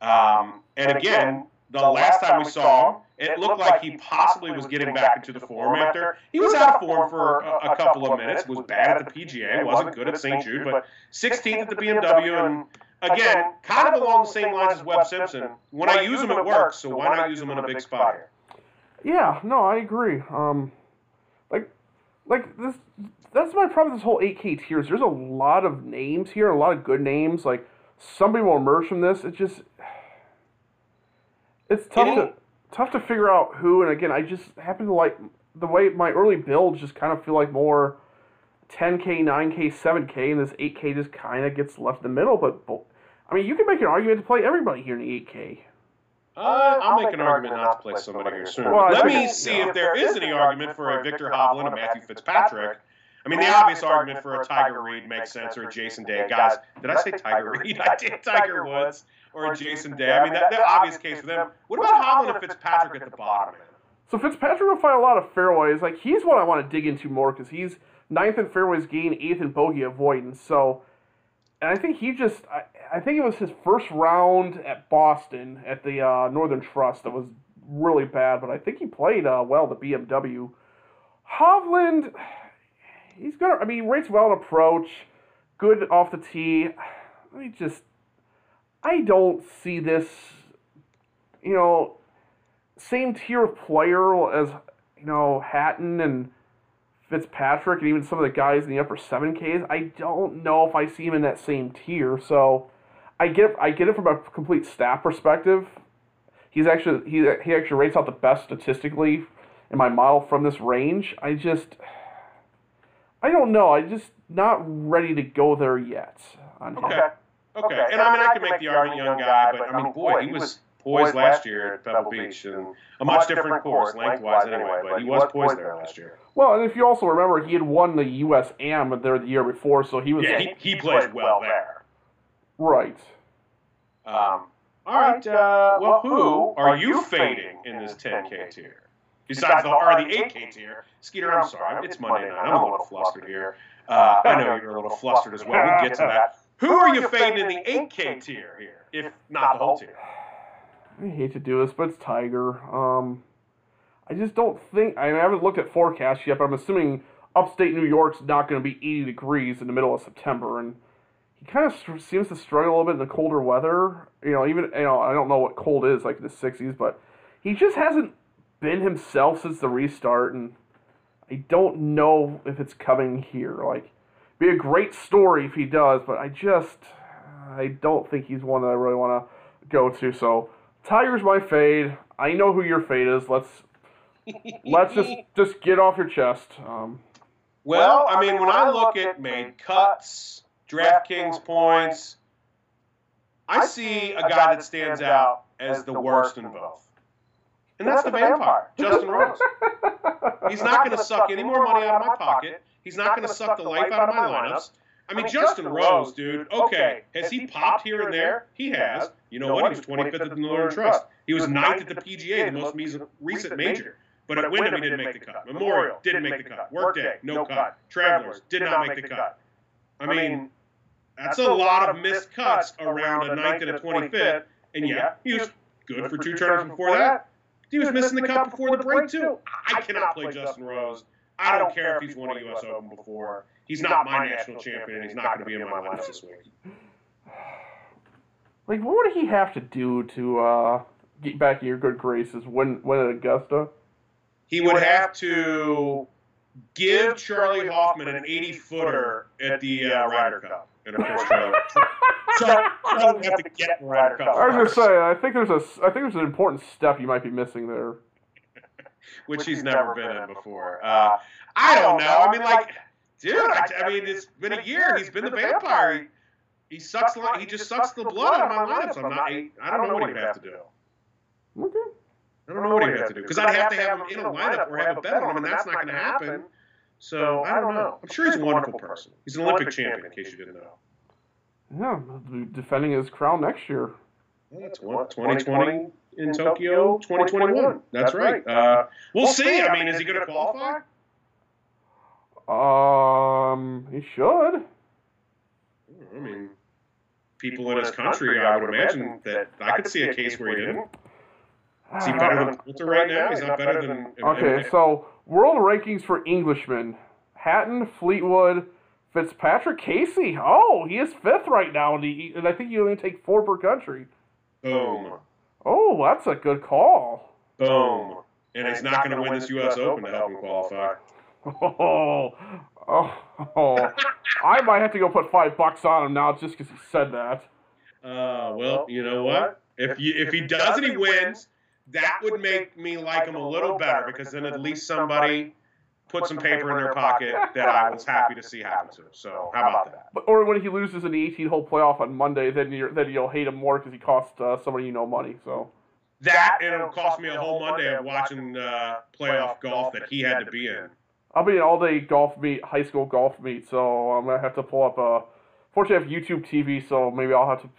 Um, and again, the last time we saw him, it looked like he possibly was getting back into the form after he was out of form for a, a couple of minutes, was bad at the PGA, wasn't good at St. Jude, but 16th at the BMW, and again, kind of along the same lines as Webb Simpson. When I use him, it works, so why not use him in a big spot here? Yeah, no, I agree. Um, like, like this, that's my problem with this whole 8K tiers. There's a lot of names here, a lot of good names. Like, somebody will emerge from this. It just it's tough to tough to figure out who. And again, I just happen to like the way my early builds just kind of feel like more 10k, 9k, 7k, and this 8k just kind of gets left in the middle. But, but I mean, you can make an argument to play everybody here in the 8k. Uh, I'll, I'll make, make an argument not to play somebody here soon. Well, Let me see if there is any argument for a Viktor Hovland, a Matthew Fitzpatrick. I mean, the obvious argument for a Tiger Reed makes sense, or a Jason Day. Guys, did I say Tiger Reed? I did Tiger Woods or Jason Day. I mean, that, that obvious case for them. What about Hovland and Fitzpatrick at the bottom? So Fitzpatrick will find a lot of fairways. Like he's what I want to dig into more because he's ninth in fairways gain, eighth in bogey avoidance. So, and I think he just, I, I think it was his first round at Boston at the uh, Northern Trust that was really bad, but I think he played uh, well the BMW. Hovland, he's gonna. I mean, he rates well in approach, good off the tee. Let me just I don't see this, you know, same tier of player as, you know, Hatton and Fitzpatrick and even some of the guys in the upper 7Ks. I don't know if I see him in that same tier. So I get I get it from a complete stat perspective. He's actually he he actually rates out the best statistically in my model from this range. I just I don't know. I'm just not ready to go there yet on okay. him. Okay, and, and I mean, I can make the argument, young guy, but I mean, boy, he was poised last year at Pebble Beach, and a much different course lengthwise anyway. But he was poised there last year. Well, and if you also remember, he had won the U.S. Am there the year before, so he was. Yeah, he, he played well there. Right. Um. All right. Uh, well, who are you fading in this 10K tier? Besides the or the 8K tier, Skeeter. I'm sorry, it's Monday night. I'm a little flustered here. Uh, I know you're a little flustered as well. We'll get to that. Who are you fading in the 8K tier here, if not the whole tier? I hate to do this, but it's Tiger. Um, I just don't think. I, mean, I haven't looked at forecast yet, but I'm assuming upstate New York's not going to be 80 degrees in the middle of September, and he kind of seems to struggle a little bit in the colder weather. You know, even you know, I don't know what cold is like in the 60s, but he just hasn't been himself since the restart, and I don't know if it's coming here. Like be a great story if he does, but I just I don't think he's one that I really want to go to. So Tiger's my fade. I know who your fade is. Let's let's just just get off your chest. Um, well, I mean, when I look at made cuts, DraftKings points, I see a guy that stands out as the worst in both. And that's the vampire, Justin Rose. He's not going to suck any more money out of my pocket. He's not going to suck the life out of my lineups. I mean, Justin Rose, dude, okay, has he popped here and there? He has. You know what? He was 25th at the Northern Trust. He was ninth at the PGA, the most recent major. But at Wyndham, he didn't make the cut. Memorial didn't make the cut. Workday, no cut. Travelers did not make the cut. I mean, that's a lot of missed cuts around a ninth and a 25th. And yeah, he was good for two turns before that. He was missing the cut before the break, too. I cannot play Justin Rose. I don't care if he's won a U.S. Open before. He's not my national champion, and he's not going to be in my lineups this week. Like, what would he have to do to uh, get back in your good graces? Win, win at Augusta? He would have to give Charley Hoffman an 80 footer at the uh, Ryder Cup. And of course, Charley, Charley have to get Ryder Cup. I was going to say, I think there's a, I think there's an important step you might be missing there. Which he's never been in before. Uh, I don't know. I mean, like, dude, I, I mean, it's been a year. He's been the vampire. He, he sucks. He just sucks the blood out of my lineups. I'm not. I don't know what he'd have to do. Okay. I don't know what he'd have to do because I'd have to have him in a lineup or have a bet on him, and that's not going to happen. So I don't know. I'm sure he's a wonderful person. He's an Olympic champion, in case you didn't know. Yeah, defending his crown next year. Yeah, that's 2020 in Tokyo, 2021. That's right. Uh, we'll see. I mean, is he going to qualify? Um, he should. I mean, people in his country, I would imagine that I could see a case where he didn't. Is he better than Poulter right now? He's not better than. Okay, so world rankings for Englishmen: Hatton, Fleetwood, Fitzpatrick, Casey. Oh, he is fifth right now, and, he, and I think you only take four per country. Boom. Oh, that's a good call. Boom. And he's not going to win this U.S. Open to help him qualify. Oh, oh, oh. I might have to go put five bucks on him now just because he said that. Uh, well, you know what? If you if he does and he wins, that would make me like him a little better because then at least somebody put some paper in their pocket that I was happy to see happen to. So how about that? But, or when he loses in the 18-hole playoff on Monday, then you then you'll hate him more because he cost uh, somebody you know money. So that and it'll cost me a whole Monday of watching uh, playoff golf that he had to be in. I'll be an all-day golf meet, high school golf meet, so I'm gonna have to pull up a. Fortunately, I have YouTube TV, so maybe I'll have to.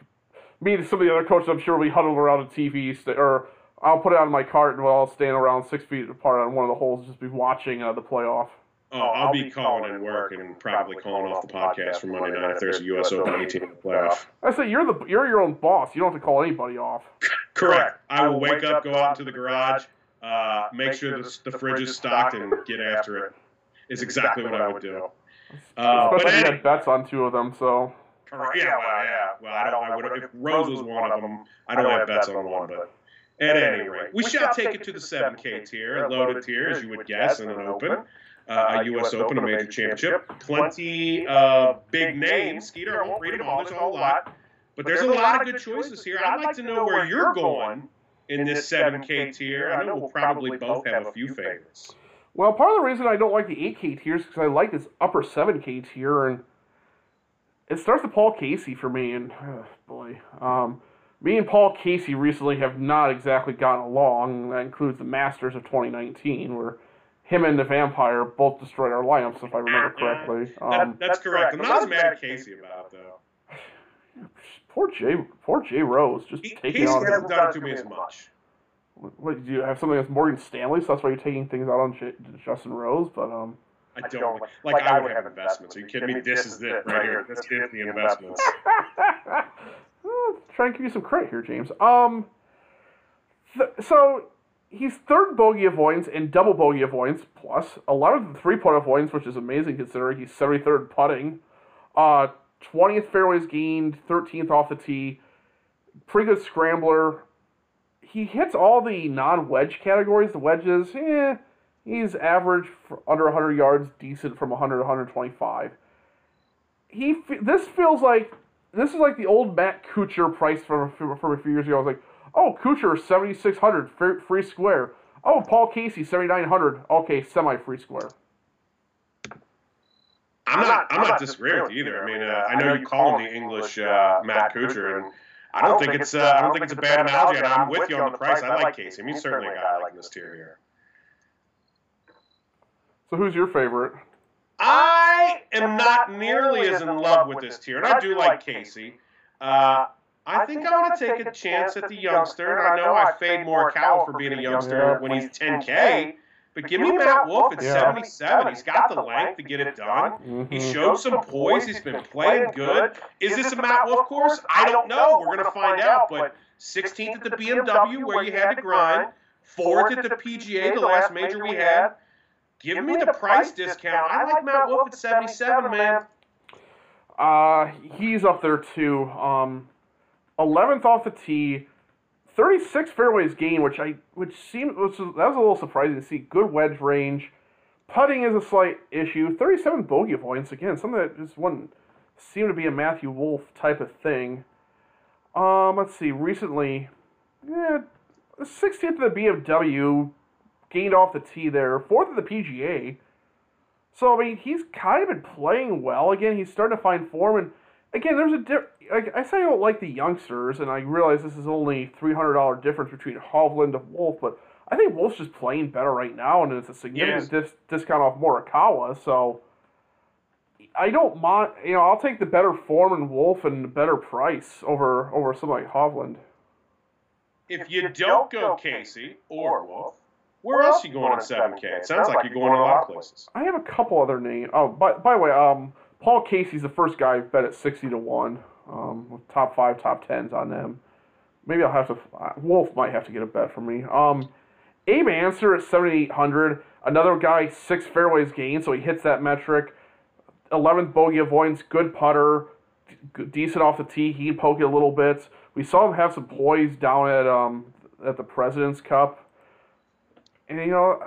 Me and some of the other coaches, I'm sure, will be huddled around a TV, or I'll put it on my cart and we'll all stand around six feet apart on one of the holes, just be watching uh, the playoff. Oh, I'll be calling in work and probably calling off the podcast for Monday night if there's a U.S. Open 18 in the playoff. I say you're the you're your own boss. You don't have to call anybody off. Correct. I will wake up, go out into the garage, uh, make sure the, the fridge is stocked, and get after it. Is exactly what I would do. Uh, Especially if you had bets on two of them, so. Correct. Yeah, well, yeah. Well, I don't. I would if Rose was one of them. I don't have bets on one, but at any rate, we shall take it to the 7K tier, a loaded tier, as you would guess, in an Open. Uh, a U.S. Open, a major championship. Plenty of big names. Skeeter, I won't read them all. There's a whole lot. But there's a lot of good choices here. I'd like to know where you're going in this 7K tier. I know we'll probably both have a few favorites. Well, part of the reason I don't like the 8K tiers is because I like this upper 7K tier, and it starts with Paul Casey for me, and oh boy. Um, me and Paul Casey recently have not exactly gotten along. That includes the Masters of 2019, where him and the Vampire both destroyed our lineups, if I remember correctly. Um, that, that's correct. I'm not as mad at Casey about it, though. Poor Jay, poor Jay Rose, just he, taking Casey on. Casey hasn't done it to me as much. What, do you have something that's Morgan Stanley? So that's why you're taking things out on J- Justin Rose, but um. I don't like, like I would have investments. Are you kidding me? This is it right here. This is the investments. try and give you some credit here, James. Um, th- so he's third bogey avoidance and double bogey avoidance plus a lot of three putt avoidance, which is amazing considering he's 73rd putting. Uh, 20th fairways gained, 13th off the tee. Pretty good scrambler. He hits all the non wedge categories. The wedges, eh, he's average under 100 yards, decent from 100 to 125. He this feels like this is like the old Matt Kuchar price from, from, from a few years ago. I was like, Oh, Kuchar, 7,600, free, free square. Oh, Paul Casey, 7,900. Okay, semi free square. I'm not. I'm not disagreeing with you either. I mean, uh, I know you call him the English uh, Matt Kuchar, and I don't think it's. Uh, I don't think it's a bad analogy, and I'm with you on the price. I like Casey. I mean, he's certainly a guy I like in this tier here. So, who's your favorite? I am not nearly as in love with this tier, and I do like Casey. Uh, I think I'm going to take a chance at the youngster, and I know I fade Morikawa for being a youngster when he's 10K. But give me Matt Wolff at yeah. 77. He's got the length to get it done. Mm-hmm. He showed some poise. He's been playing good. Is this a Matt Wolff course? I don't know. We're going to find out. But 16th at the BMW, where you had to grind. Fourth at the PGA, the last major we had. Give me the price discount. I like Matt Wolff at 77, man. Uh, he's up there too. Um, 11th off the tee. 36 fairways gained, which I which seemed which was, that was a little surprising to see. Good wedge range. Putting is a slight issue. 37 bogey points again, something that just wouldn't seem to be a Matthew Wolff type of thing. Um, let's see. Recently, yeah, 16th of the BMW, gained off the tee there. Fourth of the PGA. So I mean, he's kind of been playing well again. He's starting to find form, and again, there's a di- I, I say I don't like the youngsters, and I realize this is only three hundred dollar difference between Hovland and Wolff, but I think Wolff's just playing better right now, and it's a significant yes. dis- discount off Morikawa. So I don't mind. You know, I'll take the better form in Wolff and the better price over over somebody like Hovland. If you don't go Casey or Wolff, where else are you going at seven K? It sounds like you're going a lot of places. I have a couple other names. Oh, by by the way, um, Paul Casey's the first guy I've bet at sixty to one um, top five, top tens on them. Maybe I'll have to. Uh, Wolff might have to get a bet for me. Um, Abe Ancer at 7,800. Another guy, six fairways gained, so he hits that metric. 11th bogey avoidance, good putter, d- decent off the tee. He'd poke it a little bit. We saw him have some poise down at um at the President's Cup. And you know,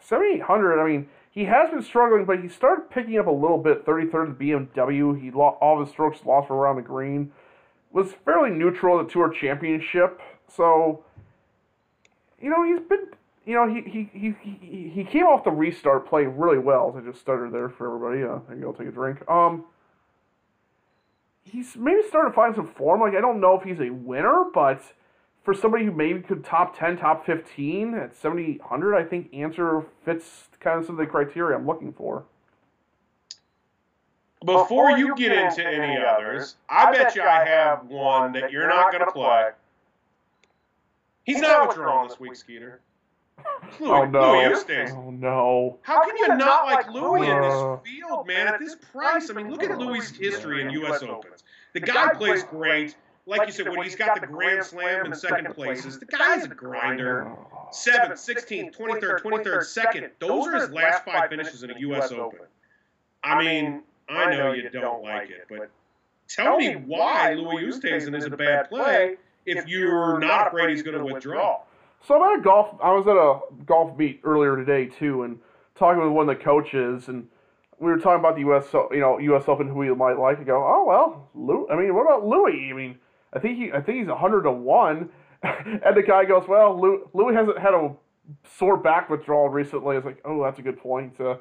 7,800. I mean, he has been struggling, but he started picking up a little bit. 33rd at BMW. He lost, all of his strokes lost around the green. Was fairly neutral at the Tour Championship. So, you know, he's been, you know, he he, he, he, he came off the restart playing really well. I just stuttered there for everybody. Uh, there I'll take a drink. Um, he's maybe starting to find some form. Like I don't know if he's a winner, but for somebody who maybe could top 10, top 15 at 7,800, I think Ancer fits kind of some of the criteria I'm looking for. Before, Before you, you get into any others, I, I bet you I have one that you're not going to play. He's, He's not withdrawing this week, Skeeter. Louis, oh no! Louis oh no! How can you not like Louis in this field, man? At this price, I mean, look at Louis' history in U.S. Opens. The guy plays great like, you said, when he's got the Grand Slam in second places, the guy's a grinder. 7th, 16th, 23rd, 23rd, 2nd. Those are his last five finishes in a U.S. Open. I mean, I know you don't like it, but tell me why Louis Oosthuizen is a bad play if you're not afraid he's going to withdraw. So I'm at a golf. I was at a golf meet earlier today too, and talking with one of the coaches, and we were talking about the U.S. You know, U.S. Open, who we might like. I go, oh well, Lou. I mean, what about Louis? I mean, I think he I think he's hundred to one. and the guy goes, well, Louis hasn't had a sore back withdrawal recently. It's like, oh, that's a good point. Uh,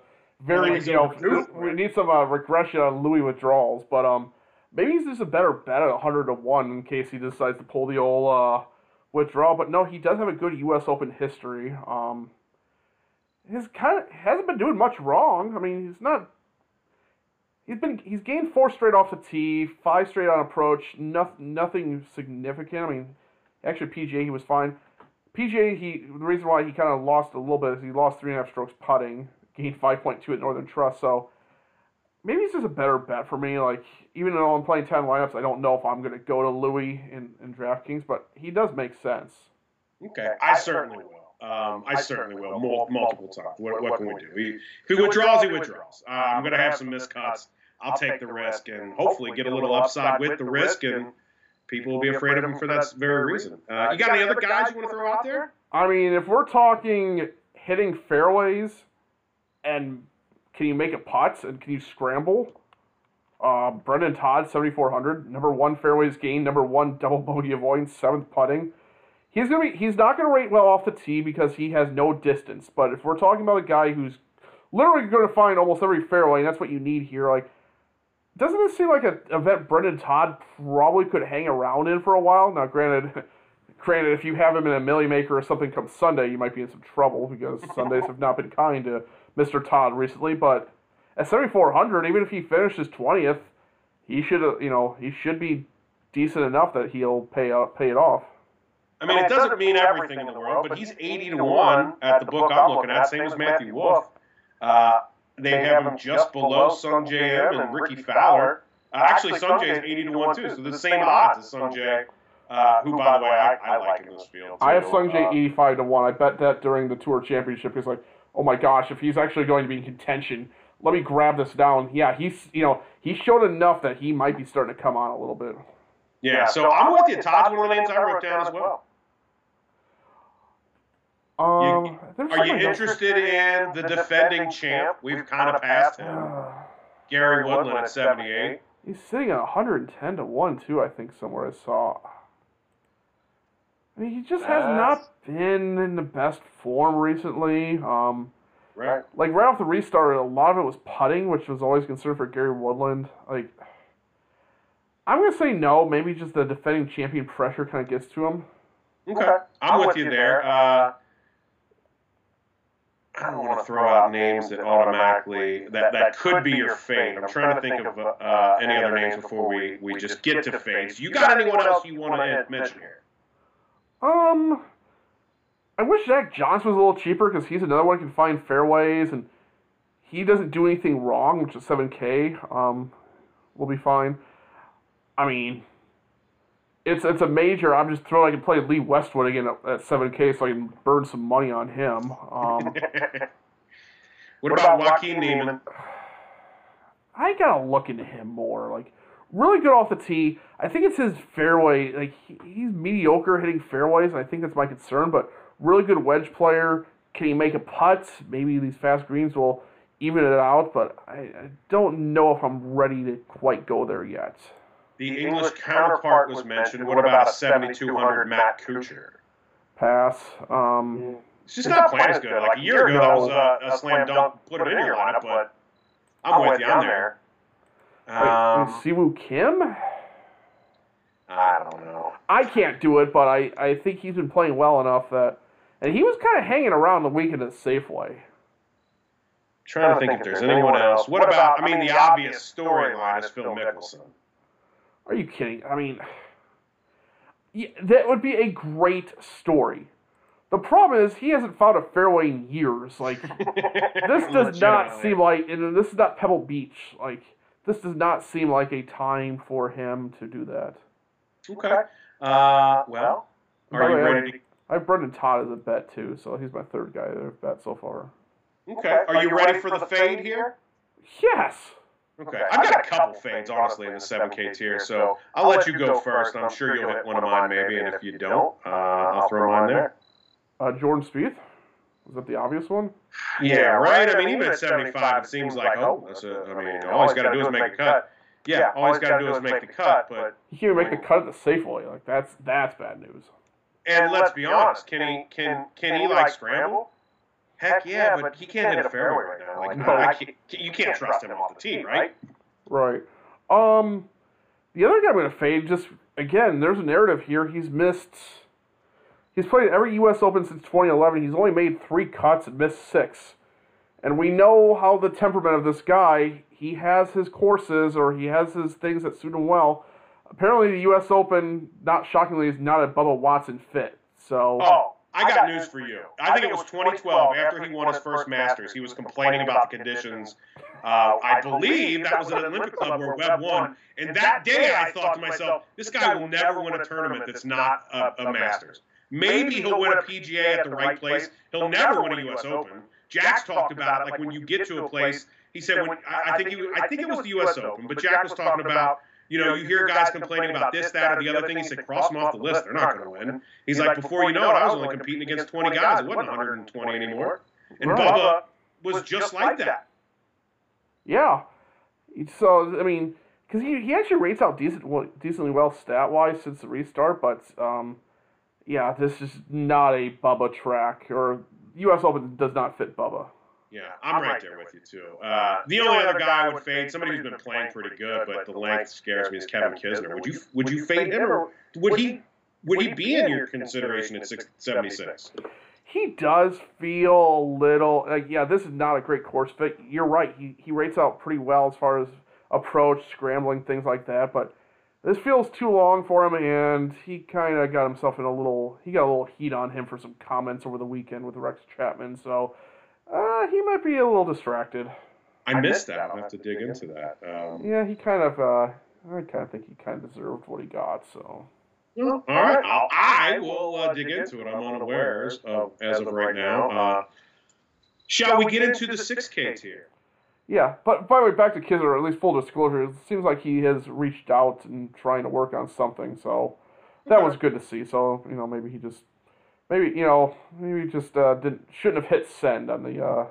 very, well, you know, we need some uh, regression on Louis withdrawals, but um, maybe he's just a better bet at hundred to one in case he decides to pull the old uh, withdrawal. But no, he does have a good U.S. Open history. Um, he's kind of hasn't been doing much wrong. I mean, he's not He's been he's gained four straight off the tee, five straight on approach. Nothing nothing significant. I mean, actually PGA he was fine. PGA he the reason why he kind of lost a little bit is he lost three and a half strokes putting, gained five point two at Northern Trust. So maybe it's just a better bet for me. Like even though I'm playing ten lineups, I don't know if I'm going to go to Louis in in DraftKings, but he does make sense. Okay, I certainly will. Um, I, I, certainly will, will. multiple times. What, what, can we do? He, if he withdraws, he withdraws. Uh, I'm going to have some miscuts. I'll take the risk and hopefully get a little upside with the risk, and people will be afraid of him for that very reason. Uh, you got any other guys you want to throw out there? I mean, if we're talking hitting fairways and can you make a putt and can you scramble? Uh, Brendon Todd, 7,400. Number one fairways gain, number one double bogey avoidance, seventh putting. he's gonna be he's not gonna rate well off the tee because he has no distance. But if we're talking about a guy who's literally going to find almost every fairway, and that's what you need here, like. Doesn't this seem like an event Brendon Todd probably could hang around in for a while? Now, granted, granted, if you have him in a Milly Maker or something come Sunday, you might be in some trouble because Sundays have not been kind to Mr. Todd recently. But at 7,400, even if he finishes 20th, he should, you know, he should be decent enough that he'll pay out, pay it off. I mean, it doesn't mean everything in the world, but he's 80 to 1 at the book I'm looking at, same as Matthew Wolff. Uh, they have him just below Sungjae Im and Rickie Fowler. Uh, actually, Sungjae is 80 to 1 too, so the same odds as Sungjae, uh, who, by the way, I, I like in this field. Too. I have Sungjae 85 to 1. I bet that during the Tour Championship. He's like, oh my gosh, if he's actually going to be in contention, let me grab this down. Yeah, he's, you know, he showed enough that he might be starting to come on a little bit. Yeah, so I'm with you. Todd's one of the names I wrote down as well. Um, You- Are you interested in the defending champ? We've kind of passed him. Gary Woodland at 78. He's sitting at 110 to 1, too, I think, somewhere I saw. I mean, he just has not been in the best form recently. Um, Right. like, right off the restart, a lot of it was putting, which was always concerned for Gary Woodland. Like, I'm going to say no. Maybe just the defending champion pressure kind of gets to him. Okay. I'm with you there. Uh, I don't want to throw out names that automatically that, that could be your fate. I'm trying to think of uh, any other names before we, we just get to fates. You got anyone else you want to mention here? Um, I wish Zach Johnson was a little cheaper because he's another one who can find fairways and he doesn't do anything wrong, which is 7K. Um, will be fine. I mean, it's it's a major. I'm just throwing. I can play Lee Westwood again at, at 7K so I can burn some money on him. Um, what about Joaquin Niemann? I gotta look into him more. Like, really good off the tee. I think it's his fairway. Like, he, he's mediocre hitting fairways, and I think that's my concern. But really good wedge player. Can he make a putt? Maybe these fast greens will even it out. But I, I don't know if I'm ready to quite go there yet. The English counterpart was mentioned. What about a 7,200 Matt Kuchar? Pass. Um, It's just not playing as good. Like a year ago, that was a, a slam dunk. Put it in your lineup, but I'm with you. I'm there. wait, Um, Siwoo Kim. I don't know. I can't do it, but I, I think he's been playing well enough that, and he was kind of hanging around the weekend at Safeway. Trying to think if there's anyone else. What about? I mean, the obvious storyline is Phil Mickelson. Are you kidding? I mean, yeah, that would be a great story. The problem is he hasn't found a fairway in years. Like this does not seem like, and this is not Pebble Beach. Like this does not seem like a time for him to do that. Okay. Uh, well, are you way, ready? To, I have Brendon Todd as a bet too, so he's my third guy that I've bet so far. okay. Are you ready for the fade here? Yes. Okay. I've got a couple fades, honestly, in the 7K tier, so I'll let you go first. I'm sure you'll hit one of mine, maybe, and if you don't, uh, I'll throw mine there. Uh, Jordan Spieth. Is that the obvious one? Yeah, right. I mean, even at 75, it seems like, oh, that's a, I mean, all he's got to do is make a cut. Yeah, all he's got to do is make the cut, but He can't even make the cut at the Safeway. Like that's that's bad news. and let's be honest, can he can can he like scramble? Heck yeah, but he can't hit a fairway right now. Like, No. I can't, you can't trust him off the tee, right? Right. Um, the other guy I'm gonna fade. Just again, there's a narrative here. He's missed. He's played every U.S. Open since 2011. He's only made three cuts and missed six. And we know how the temperament of this guy. He has his courses or he has his things that suit him well. Apparently, the U.S. Open, not shockingly, is not a Bubba Watson fit. So Oh, I got news for you. I think it was 2012 after he won his first Masters. He was complaining about the conditions. Uh, I believe that was at Olympic Club where Webb won. And that day, I thought to myself, this guy will never win a tournament that's not a, a Masters. Maybe he'll win a PGA at the right place. He'll never win a U.S. Open. Jack's talked about it. Like when you get to a place, he said, when I, I think he, I think it was the U.S. Open, but Jack was talking about you know, you hear guys complaining about this, that, or the other thing. He said, cross them off the list. They're not going to win. He's like, before you know it, I was only competing against 20 guys. It wasn't 120 anymore. And Right. Bubba was just like that. Yeah. So I mean, because he, he actually rates out decent well, decently well stat wise since the restart, but um, yeah, this is not a Bubba track, or U.S. Open does not fit Bubba. Yeah, I'm right there with you too. Uh, the only other guy I would fade, somebody who's been playing pretty good, but the length scares me, is Kevin Kisner. Would you would you fade him, or would he would he be in your consideration at 76? He does feel a little like yeah, this is not a great course fit. You're right. He he rates out pretty well as far as approach, scrambling, things like that, but this feels too long for him, and he kind of got himself in a little. He got a little heat on him for some comments over the weekend with Rex Chapman. So uh, he might be a little distracted. I, missed that. I'll have to dig into that. Um, yeah, he kind of. Uh, I kind of think he kind of deserved what he got. So. Well, all right, I'll, I will uh, dig into it. I'm unaware of, as of right now. Uh, shall we get into the 6K tier? Yeah, but by the way, back to Kisner, or at least full disclosure, it seems like he has reached out and trying to work on something. So that was good to see. So you know, maybe he just, maybe you know, maybe just uh, didn't shouldn't have hit send on the uh,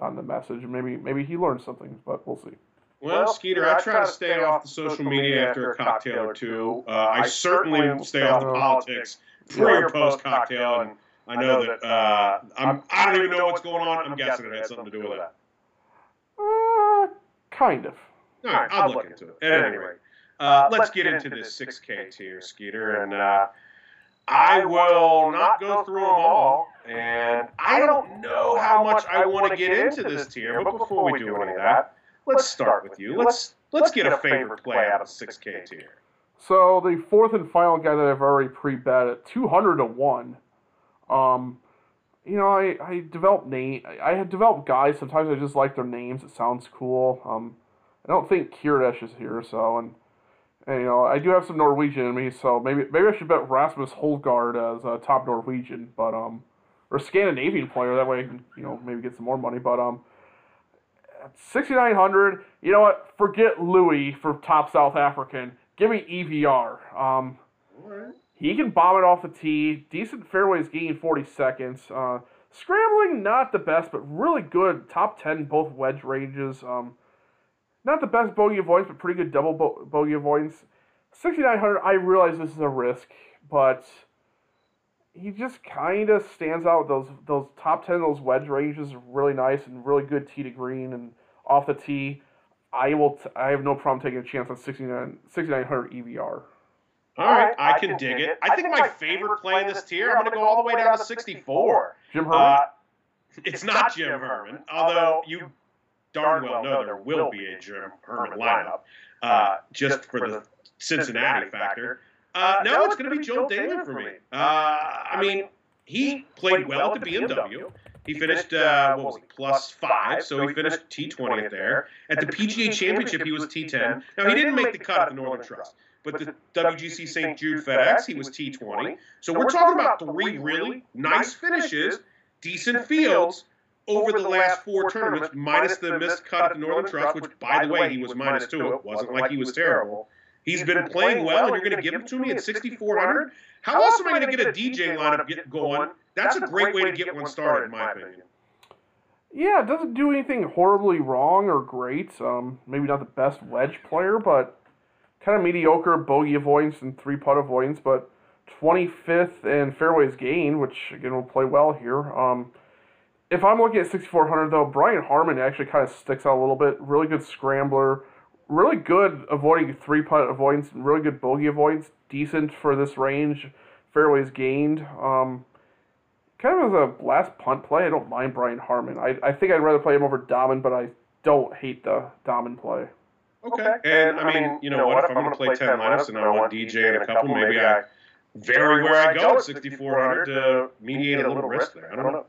on the message. Maybe maybe he learned something, but we'll see. Well, Skeeter, I try to stay off the social media after a cocktail or two. Uh, I certainly stay off the politics pre or post cocktail, and I know that uh, I'm, I don't even know what's going on. I'm guessing it had something to do with that. Uh, kind of. All right, I'll, I'll look, look into it. At any rate, uh, uh, let's get into this 6K tier, Skeeter, and uh, I will not go through them all. And I don't know how much I want to get into this tier, but before we do any of that, let's start with you. Let's let's get a favorite play out of 6K tier. So the fourth and final guy that I've already pre-bet at 200 to one. Um, you know, I, I developed name. I had developed guys. Sometimes I just like their names. It sounds cool. Um, I don't think Kiradech is here, so and, and you know I do have some Norwegian in me, so maybe maybe I should bet Rasmus Højgaard as a top Norwegian, but um, or Scandinavian player. That way I can you know maybe get some more money. But um, sixty nine hundred. You know what? Forget Louis for top South African. Give me EVR. Um, he can bomb it off the tee. Decent fairways gain 40 seconds. Uh, scrambling, not the best, but really good. Top 10 both wedge ranges. Um, not the best bogey avoidance, but pretty good double bo- bogey avoidance. 6,900, I realize this is a risk, but he just kind of stands out. Those those top 10 those wedge ranges are really nice and really good tee to green and off the tee. I will. T- I have no problem taking a chance on 69, 6,900 EVR. All right, I, I can, can dig it. it. I, think, think my favorite play in this tier, I'm going to go all the way down to 64. Jim Herman? Uh, it's, it's not Jim Herman, although you darn well know there will be a Jim Herman lineup, uh, uh just for the Cincinnati factor. Uh, uh no, it's going to be Joe Dahmen for me. Uh, I mean, he played well at the BMW. He finished, uh, what was he, plus five, so he finished T20 there. At the PGA Championship, he was T10. Now, he didn't make the cut at the Northern Trust but the WGC St. Jude FedEx, he was T20. So we're talking about three really nice finishes, decent fields over the last four tournaments, minus the missed cut at the Northern Trust, which, by the way, he was minus two. It wasn't like he was terrible. He's been playing well, and you're going to give it to me at 6,400? How else am I going to get a DJ lineup get going? That's a great way to get one started, in my opinion. Yeah, it doesn't do anything horribly wrong or great. Um, maybe not the best wedge player, but kind of mediocre bogey avoidance and three putt avoidance, but 25th and fairways gain, which again will play well here. Um, if I'm looking at 6,400 though, Brian Harman actually kind of sticks out a little bit. Really good scrambler, really good avoiding three putt avoidance, really good bogey avoidance, decent for this range. Fairways gained. Um, kind of as a last punt play, I don't mind Brian Harman. I, I think I'd rather play him over Dahmen, but I don't hate the Dahmen play. Okay. And, I mean, you know what? If I'm going to play 10 lineups and I want DJ and a couple, maybe I vary where I go at 6,400 to mediate a little risk there. I don't know.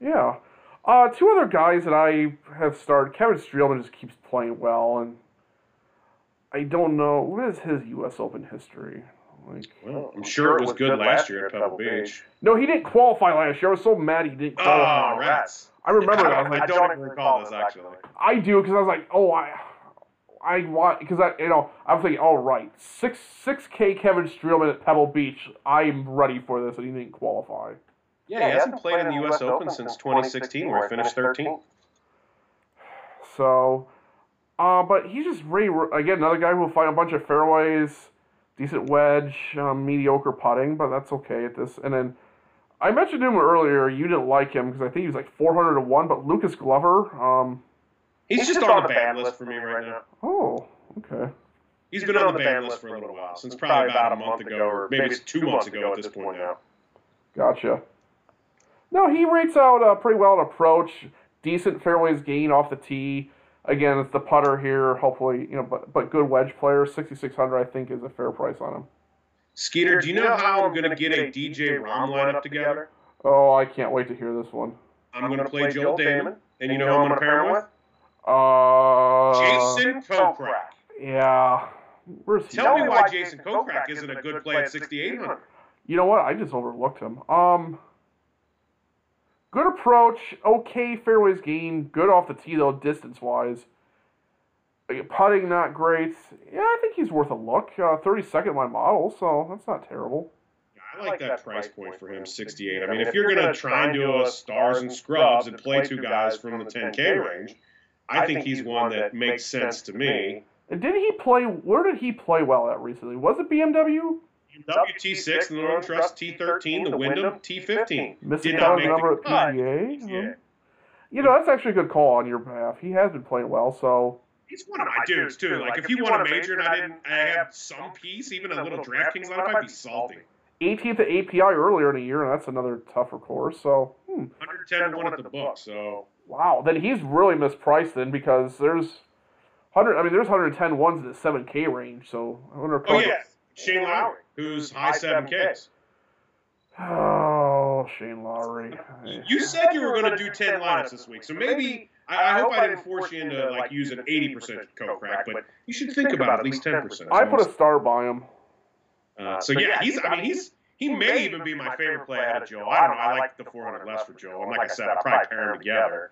Yeah. Uh, two other guys that I have started. Kevin Streelman just keeps playing well, and I don't know what is his U.S. Open history. Like, well, I'm sure it was good last year at Pebble Beach. No, he didn't qualify last year. I was so mad he didn't qualify. Oh, rats! I remember that. I, was like, I don't even recall this actually. I do because I was like, oh, I I want because I you know I'm thinking all right six six K Kevin Streelman at Pebble Beach I'm ready for this and he didn't qualify. Yeah, he hasn't played in the U.S. Open since 2016 where he finished 13th. So, uh, but he's just ready again another guy who will find a bunch of fairways, decent wedge, um, mediocre putting, but that's okay at this. And then I mentioned him earlier. You didn't like him because I think he was like 400 to one. But Lucas Glover, um, he's, he's just, just on, on the bad list for me right now. Oh, okay. he's, he's been, been on the ban list for a little while, since probably about a month ago, or maybe it's two months ago at this point now. Gotcha. No, he rates out uh, pretty well an approach, decent fairways gain off the tee. Again, it's the putter here. Hopefully, you know, but but good wedge player. Sixty six hundred, I think, is a fair price on him. Skeeter, do you know how I'm going to get a DJ Rahm lineup together? Oh, I can't wait to hear this one. I'm going to play Joel Dahmen, and you know who I'm going to pair him with? Uh, Jason Kokrak. Yeah. Where's he? Tell me why Jason Kokrak isn't a good play at 6,800. You know what? I just overlooked him. Um, good approach, okay fairways game, good off the tee though, distance wise. Putting not great. Yeah, I think he's worth a look. Uh, 32nd my model, so that's not terrible. I like that price point for him, 68. I mean, if you're going to try and do a stars and scrubs and play two guys from the 10K range, I think he's one that makes sense to me. And did he play? Where did he play well at recently? Was it BMW? WT6, the Northern Trust T13, the Wyndham T15. Missing Did not make number at PGA. Mm-hmm. You know, that's actually a good call on your behalf. He has been playing well, so. He's one of my dudes too. Like, if you want a major and I didn't, I have some piece, even a little DraftKings lineup, I'd be salty. 18th at API earlier in the year, and that's another tougher course. So, hmm. 110 to one at the book. So. Wow, then he's really mispriced then because there's hundred. I mean, there's 110 ones in the 7K range. So I wonder. If oh yeah, Shane Lowry, who's high 7Ks. Oh, Shane Lowry. You said you were going to do 10 lineups this week, so maybe I, I, hope I didn't force you into like using 80% Kokrak, but you should think about at least 10%. I put a star by him. Uh, so yeah, he's. I mean, he's. He may even be my favorite play ahead of Joe. I don't know. I like the 400 less for Joe. And like I said, I'll probably pair them together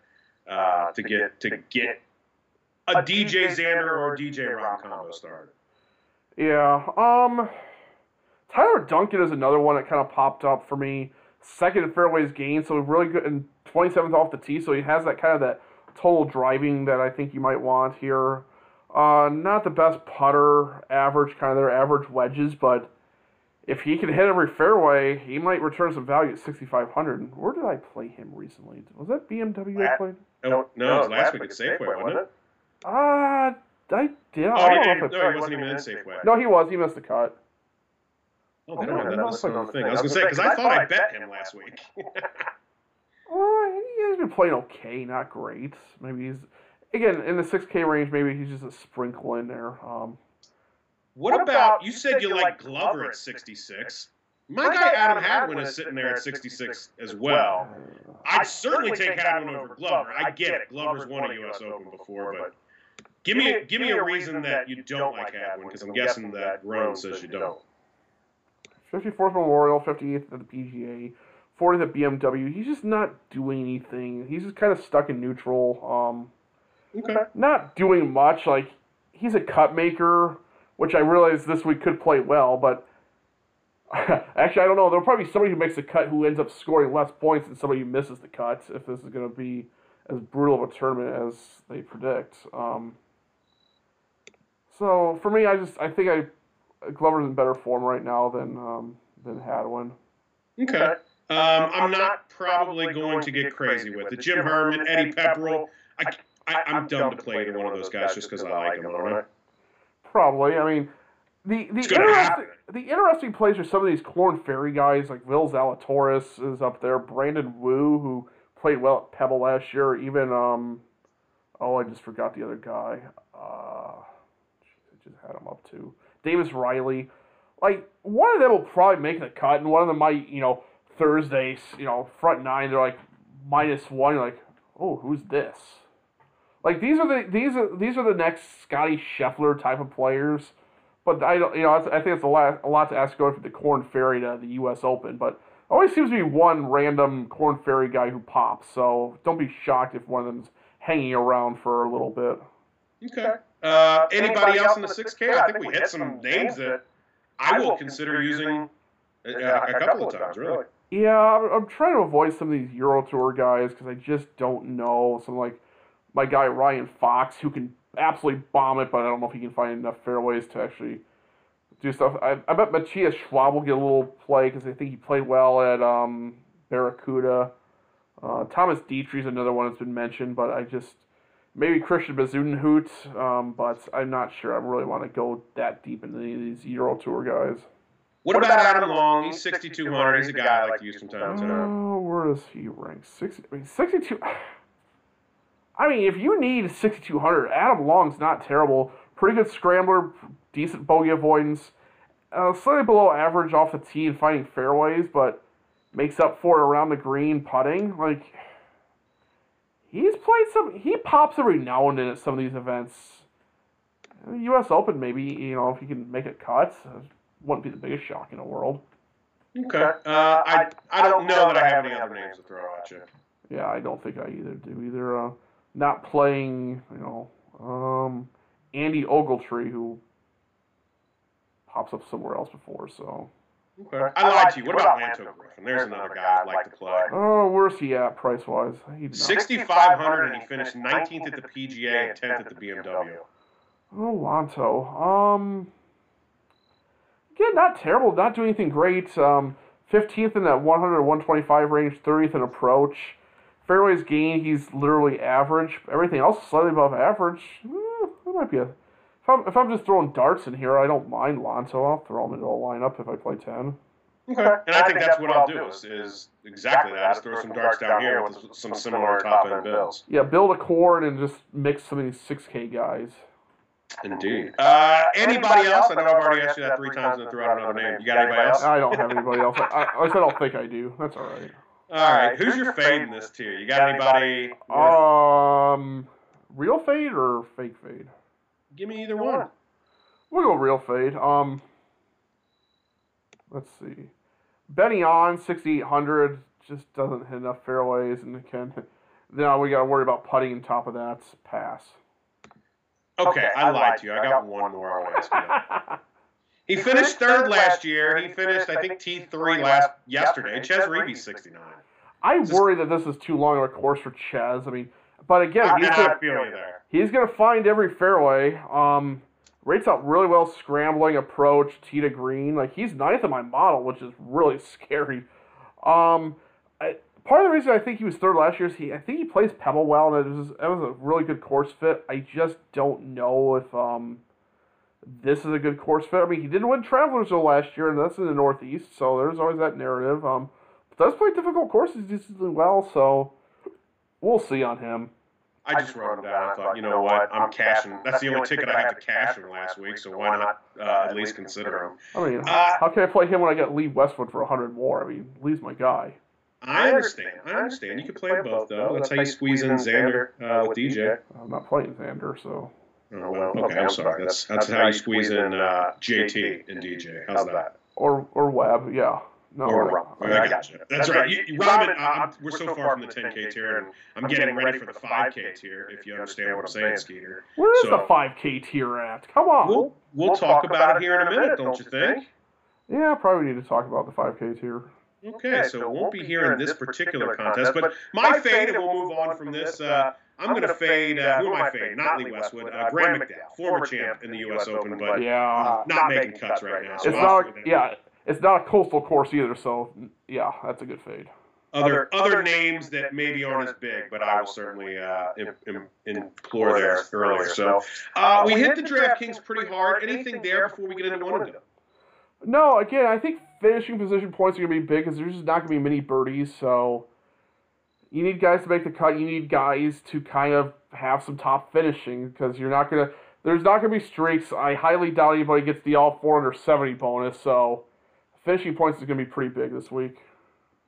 uh, to get to get a DJ Xander or DJ Rahm combo started. Yeah. Um. Tyler Duncan is another one that kind of popped up for me. Second in fairways gain, so really good and 27th off the tee, so he has that kind of that total driving that I think you might want here. Uh, not the best putter, average kind of their average wedges, but if he can hit every fairway, he might return some value at 6,500. Where did I play him recently? Was that BMW last, I played? No, no, it was last week at Safeway, wasn't it? Uh, I did. Oh, I don't know if no, he wasn't even in Safeway. No, he was. He missed the cut. Oh, they don't have that listed on the thing. I was going to say, because I thought I bet him last week. well, he has been playing okay, not great. Maybe he's, again, in the 6K range, maybe he's just a sprinkle in there. Um, what, what about, you said you like Glover at 66. My, My guy Adam Hadwin is sitting there at 66 as well. I'd certainly take Hadwin over Glover. I get it. Glover's won a U.S. Open before, but give me a, give me a reason that you don't like Hadwin because I'm guessing that Roan says you don't. 54th Memorial, 58th at the PGA, 40th at BMW. He's just not doing anything. He's just kind of stuck in neutral. Um, okay. Not doing much. Like he's a cut maker, which I realize this week could play well, but Actually, I don't know. There'll probably be somebody who makes the cut who ends up scoring less points than somebody who misses the cut if this is going to be as brutal of a tournament as they predict. Um, so for me, I just I think I Glover's in better form right now than um, than Hadwin. Okay. Um, I'm not probably going to get crazy with it. Jim Herman, Eddie Pepperell. I, I, I'm dumb to play either one of those guys just because I like them, aren't I? Probably. I mean, the the interesting the interesting plays are some of these Korn Ferry guys like Will Zalatoris is up there, Brandon Wu who played well at Pebble last year, even um oh I just forgot the other guy. Uh I just had him up too. Davis Riley. Like one of them will probably make the cut and one of them might, you know, Thursdays, you know, front nine, they're like minus one, you're like, oh, who's this? Like these are the these are these are the next Scottie Scheffler type of players but I don't, you know, I think it's a lot, a lot to ask going from the Korn Ferry to the U.S. Open. But always seems to be one random Korn Ferry guy who pops. So don't be shocked if one of them's hanging around for a little bit. Okay. Uh, anybody else in the 6K? I think we hit some names that I will consider using a, a couple of times, really. Yeah, I'm trying to avoid some of these Euro Tour guys because I just don't know. Some like my guy Ryan Fox, who can absolutely bomb it, but I don't know if he can find enough fairways to actually do stuff. I, I bet Matthias Schwab will get a little play because I think he played well at um, Barracuda. Uh, Thomas Dietrich's another one that's been mentioned, but I just maybe Christian Bezuidenhout, um, but I'm not sure. I really want to go that deep into any of these Euro Tour guys. What, what about, about Adam Long? He's 6,200. He's a guy I like to use from time to time. Oh, where does he rank? 60, I mean, 62. I mean, if you need 6,200, Adam Long's not terrible. Pretty good scrambler, decent bogey avoidance. Uh, slightly below average off the tee and finding fairways, but makes up for it around the green putting. Like, he's played some. He pops every now and then at some of these events. U.S. Open, maybe you know if he can make it cut, uh, wouldn't be the biggest shock in the world. Okay. Uh, I I don't know that I have any other names to throw at you. Yeah, I don't think I either do either. Uh, not playing, you know, um, Andy Ogletree, who pops up somewhere else before. So. Okay. I lied to you. What about Lanto Griffin? There's another guy I'd like to play. Oh, where's he at price wise? Sixty-five hundred, and he finished nineteenth at the PGA and tenth at the BMW. Oh, Lanto. Um, again, not terrible. Not doing anything great. Um, fifteenth in that 100 125 range. Thirtieth in approach. Fairways gain, he's literally average. Everything else slightly above average. Eh, that might be a if I'm, if I'm just throwing darts in here, I don't mind Lanto. I'll throw him into a lineup if I play 10. Okay. And I think that's what I'll do is, is exactly that. Is throw some darts down here with some similar top end builds. Yeah, build a cord and just mix some of these 6K guys. Indeed. Uh, anybody else? I know I've already asked you that three times and threw out another name. You got anybody else? I don't have anybody else. I, I said I don't think I do. That's all right. All right. Who's your fade in this tier? You got anybody? Um, real fade or fake fade? Give me either one. We'll go real fade. Um, let's see. Benny on 6,800 just doesn't hit enough fairways, and can now we got to worry about putting on top of that. Pass. Okay, okay I, I lied to you. I got one more I want to ask you. He finished third last year. He finished, I think, T three last yesterday. Chez Reavie sixty nine. I worry that this is too long of a course for Chez. I mean, but again, he's gonna, he's gonna find every fairway. Um, rates out really well scrambling, approach, tee to green. Like he's ninth in my model, which is really scary. Um, I, part of the reason I think he was third last year is he I think he plays Pebble well, and it was it was a really good course fit. I just don't know if um this is a good course fit. I mean, he didn't win Travelers though last year, and that's in the Northeast, so there's always that narrative. Um, does play difficult courses decently well, so we'll see on him. I just wrote him down. I thought, you know what, I'm cashing. That's the only ticket I had to cash in last week, so why not uh, at least consider him? I mean, uh, how can I play him when I get Lee Westwood for 100 more? I mean, Lee's my guy. I understand. I understand. You can play both, though. That's how you squeeze in Xander uh, with DJ. I'm not playing Xander, so. Oh, well, okay, I'm sorry. That's that's how you squeeze in uh, JT and DJ. How's that? Or or Webb, yeah. No, or I got you. That's, That's right. You, you, Robin, I'm, we're so far from the 10K tier, and I'm getting ready for the 5K tier. If you understand what I'm saying, Skeeter. Where is so, the 5K tier at? Come on. We'll, we'll, we'll talk, talk about it here in a minute, don't you think? Yeah, probably need to talk about the 5K tier. Okay, so it won't be here in this particular contest, but my fade, and we'll move on from this. Uh, I'm going to fade. Uh, who am I fading? Not Lee Westwood. Uh, Graham McDowell, former champ in the U.S. Open, but yeah, not making cuts right now. So it's not. Yeah, it's not a coastal course either, so yeah, that's a good fade. Other other names that maybe aren't as big, but I will certainly uh, Im- Im- implore there earlier. So uh, we hit the DraftKings pretty hard. Anything there before we get into one of them? No, again, I think finishing position points are going to be big because there's just not going to be many birdies. So you need guys to make the cut. You need guys to kind of have some top finishing because you're not going to. There's not going to be streaks. I highly doubt anybody gets the all 470 bonus. So finishing points is going to be pretty big this week.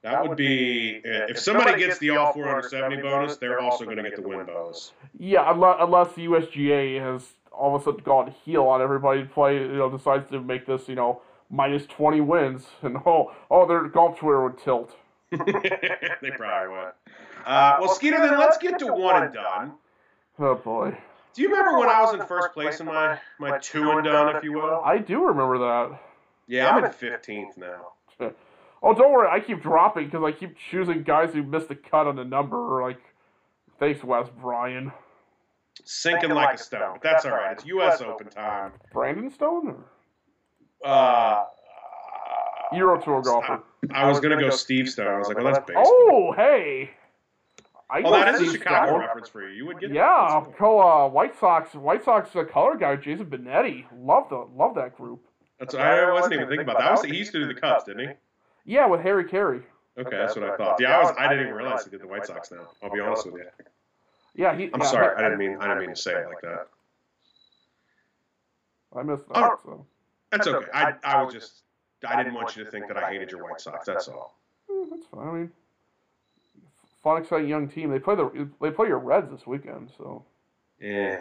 That would be if somebody gets the all 470 bonus, they're also going to get the win bonus. Yeah, unless, unless the USGA has all of a sudden gone heel on everybody to play, you know, decides to make this, you know, minus 20 wins, and oh, oh, their golf Twitter would tilt. they probably would. Uh, well, Skeeter, then let's get to one and done. Oh boy. Do you remember when I was in first place in my my two and done, if you will? I do remember that. Yeah, I'm in 15th now. Oh, don't worry. I keep dropping because I keep choosing guys who missed the cut on the number. Like, thanks, Wes Bryan. Sinking like a stone. But that's all right. It's U.S. Open time. Brandon Stone? Or? Uh, Euro Tour golfer. I was gonna go Steve Stone. I was like, oh, that's baseball. Oh, hey. I Oh, know that is a Chicago Stone. reference for you. You would get. Yeah, That's cool. uh, White Sox White Sox uh, color guy Jason Benetti. Love the love that group. That's I wasn't even thinking about that. I was, he used to do the Cubs, didn't he? Yeah, with Harry Caray. Okay, that's what I thought. Yeah, I was. I didn't even realize he did the White Sox now. I'll be honest with you. Yeah, he. I'm yeah, sorry. I didn't mean. I didn't mean to say it like that. I missed that. Oh. So. That's okay. I, I was just. I didn't want you to think that I hated your White Sox. That's all. That's fine. I mean, fun, exciting young team. They play the they play your Reds this weekend, so Yeah,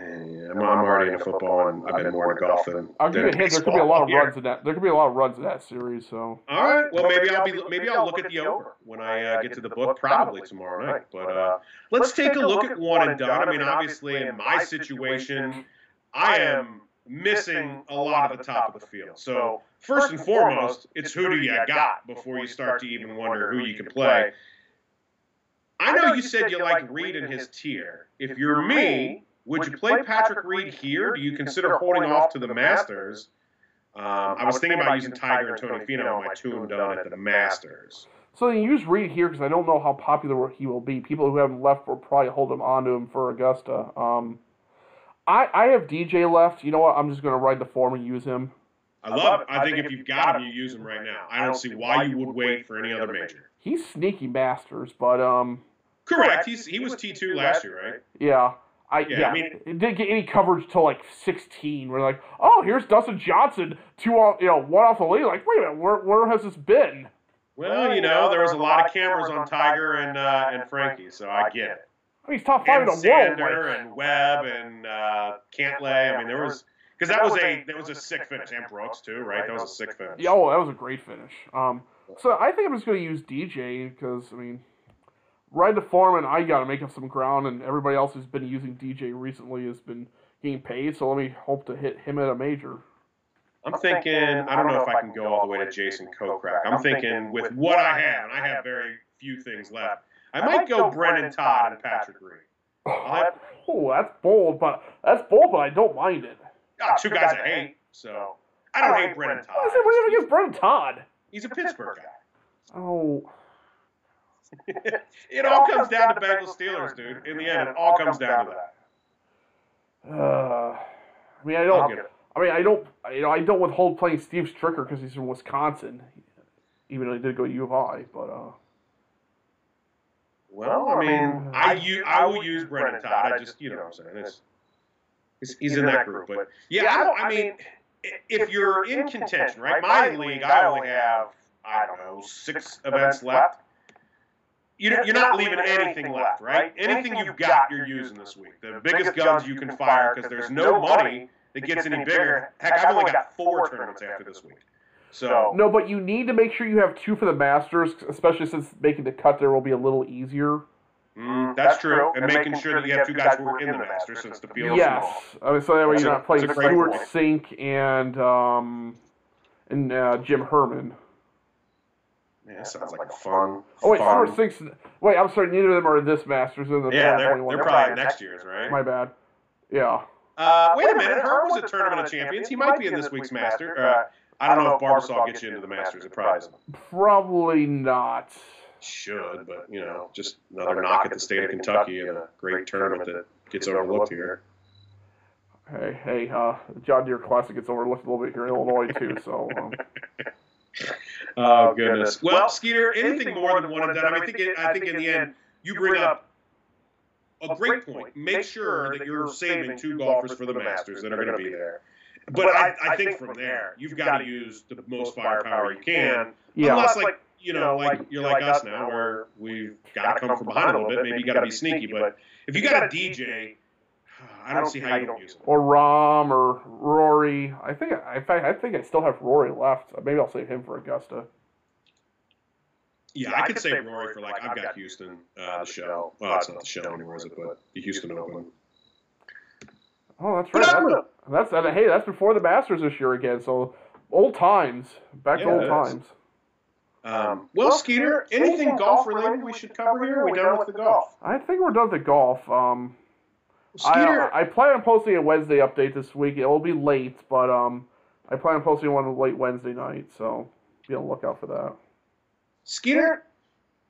I'm, I'm already into football, and I've been more into golf than. I'll give you a hint. There could be a lot of runs in that. There could be a lot of runs in that series. So All right. Well, maybe I'll be. Maybe I'll look at the over when I uh, get to the book, probably tomorrow night. But uh, let's take a look at one and done. I mean, obviously, in my situation, I am missing a lot of the top of the field. So first and foremost, it's who do you got before you start to even wonder who you can play. I know you said you like Reed in his tier. If you're me, would you play Patrick Reed here? Do you consider holding off to the Masters? Um, I was thinking about using Tiger and Tony Finau on my two and done at the Masters. so then you use Reed here because I don't know how popular he will be. People who haven't left will probably hold him onto him for Augusta. Um, I I have DJ left. You know what? I'm just gonna ride the form and use him. I love it. I think if you've got him, you use him right now. I don't see why you would wait for any other major. He's sneaky Masters, but um, Correct. He's he was T two last year, right? yeah. I, Yeah, yeah, I mean- it didn't get any coverage till like 16. We're like, oh, here's Dustin Johnson, two off, you know, one off the lead. Like, wait a minute, where, where has this been? Well, you know, there was a lot of cameras on Tiger and uh, and Frankie, so I get it. I mean, he's top five And in the world. Xander Like, and Webb and uh, Cantlay. I mean, there was because that was a that was a sick finish. And Brooks too, right? That was a sick finish. yeah, oh, that was a great finish. Um, so I think I'm just gonna use DJ because I mean, ride the form and I gotta make up some ground, and everybody else who's been using DJ recently has been getting paid. So let me hope to hit him at a major. I'm thinking, I don't know if I can go all the way to Jason Kokrak. I'm thinking with what I have, and I have very few things left, I might go Brendon Todd and Patrick Reed. I'll have- Oh, that's bold, but that's bold, but I don't mind it. Ah, two guys I hate, so I don't hate Brendon Todd. What is it? What do you have against Brendon Todd? He's a Pittsburgh guy. Oh, it all comes down to Bengals Steelers, dude. In the end, it all comes down to that. uh, I mean, I don't. get it. I mean, I don't. You know, I don't withhold playing Steve Stricker because he's from Wisconsin, even though he did go to U of I. But uh, Well, I mean, I u- I will use Brendon Todd. I just, you know what I'm saying. It's, it's, he's in that group. But yeah, I don't, I mean, i- if you're in contention, right? My league, I only have, I don't know, six events left. You- You're not leaving anything left, right? Anything you've got, you're using this week. The biggest guns you can fire because there's no money that gets any bigger. Heck, I've only got four tournaments after this week. So, no, but you need to make sure you have two for the Masters, especially since making the cut there will be a little easier. mm, that's true. And making sure that you have two guys who are in the Masters since the field is Yes. I mean, so that way That's you're a- not playing that's a great Stewart point. Cink and um and uh, Jim Herman. Yeah, that sounds like a fun. Oh wait, fun. Stewart Cink's. Wait, I'm sorry. Neither of them are in this Masters. They're the Yeah, they're, 2021. they're probably next year's, right? My bad. Yeah. Uh, wait a minute, Herb was a tournament of champions. He might be in this week's Master. Uh, I don't know if Barbasol gets you into the Masters. It probably doesn't. Probably not. Should, but you know, just another knock at the state of Kentucky and a great tournament that gets overlooked here. Hey, hey, uh, John Deere Classic gets overlooked a little bit here in Illinois too. So um, Oh, oh goodness. Well, Skeeter, anything more than one and done. I mean, I think it, I think in the end you bring up a great point. Make sure that you're saving two golfers for the Masters that are going to be there. But I, I think from there you've got to use the most firepower you can. yeah, Unless, like you know, like you're like us now, where we've got to come from behind a little bit. Maybe you got to be sneaky. But if you got a DJ, I don't see how you don't use him. or Rahm or Rory. I think I, in fact, I think I still have Rory left. Maybe I'll save him for Augusta. Yeah, I could save Rory for like I've got Houston, uh, the show. Well, it's not the show anymore, is it? But the Houston Open. Oh, that's right. I don't. That's, that's hey, that's before the Masters this year again. So old times, back Yeah, to old it is. times. Um, well, Skeeter, anything golf related we should cover here? Are we done with the golf? I think we're done with the golf. Um, I, Skeeter, I plan on posting a Wednesday update this week. It will be late, but um, I plan on posting one late Wednesday night, so be on the lookout for that. Skinner,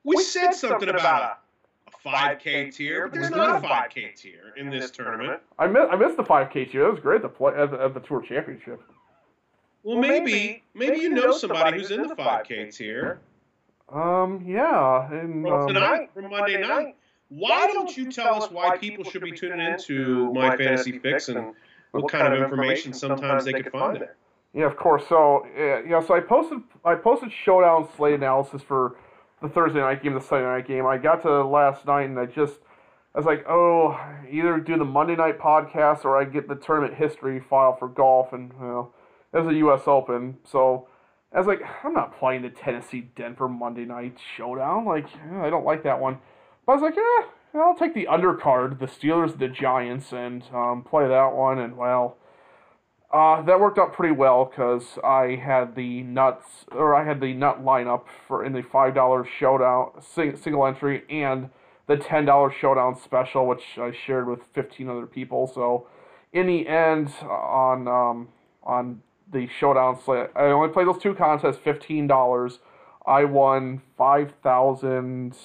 we, we said, said something about a 5K tier, but there's not a 5K tier in this tournament. I missed, I missed the 5K tier. That was great at the, play, at the, at the Tour Championship. Well, maybe, maybe you know somebody who's in the 5K tier. Um, yeah. And, from um, tonight, from Monday night. Why don't you tell us why people should be tuning into My Fantasy Fix and what kind of information sometimes they could find there? Yeah, of course. So yeah, so I posted I posted showdown slate analysis for the Thursday night game, the Sunday night game. I got to last night and I just I was like, oh, either do the Monday night podcast or I get the tournament history file for golf, and you know, it was a U.S. Open, so I was like, I'm not playing the Tennessee Denver Monday night showdown. Like, I don't like that one. But I was like, yeah, I'll take the undercard, the Steelers, the Giants, and um, play that one. And well, uh, that worked out pretty well because I had the nuts, or I had the nut lineup for in the five dollar showdown sing, single entry and the ten dollar showdown special, which I shared with fifteen other people. So, in the end, on um, on the showdown slate, I only played those two contests, fifteen dollars. I won five thousand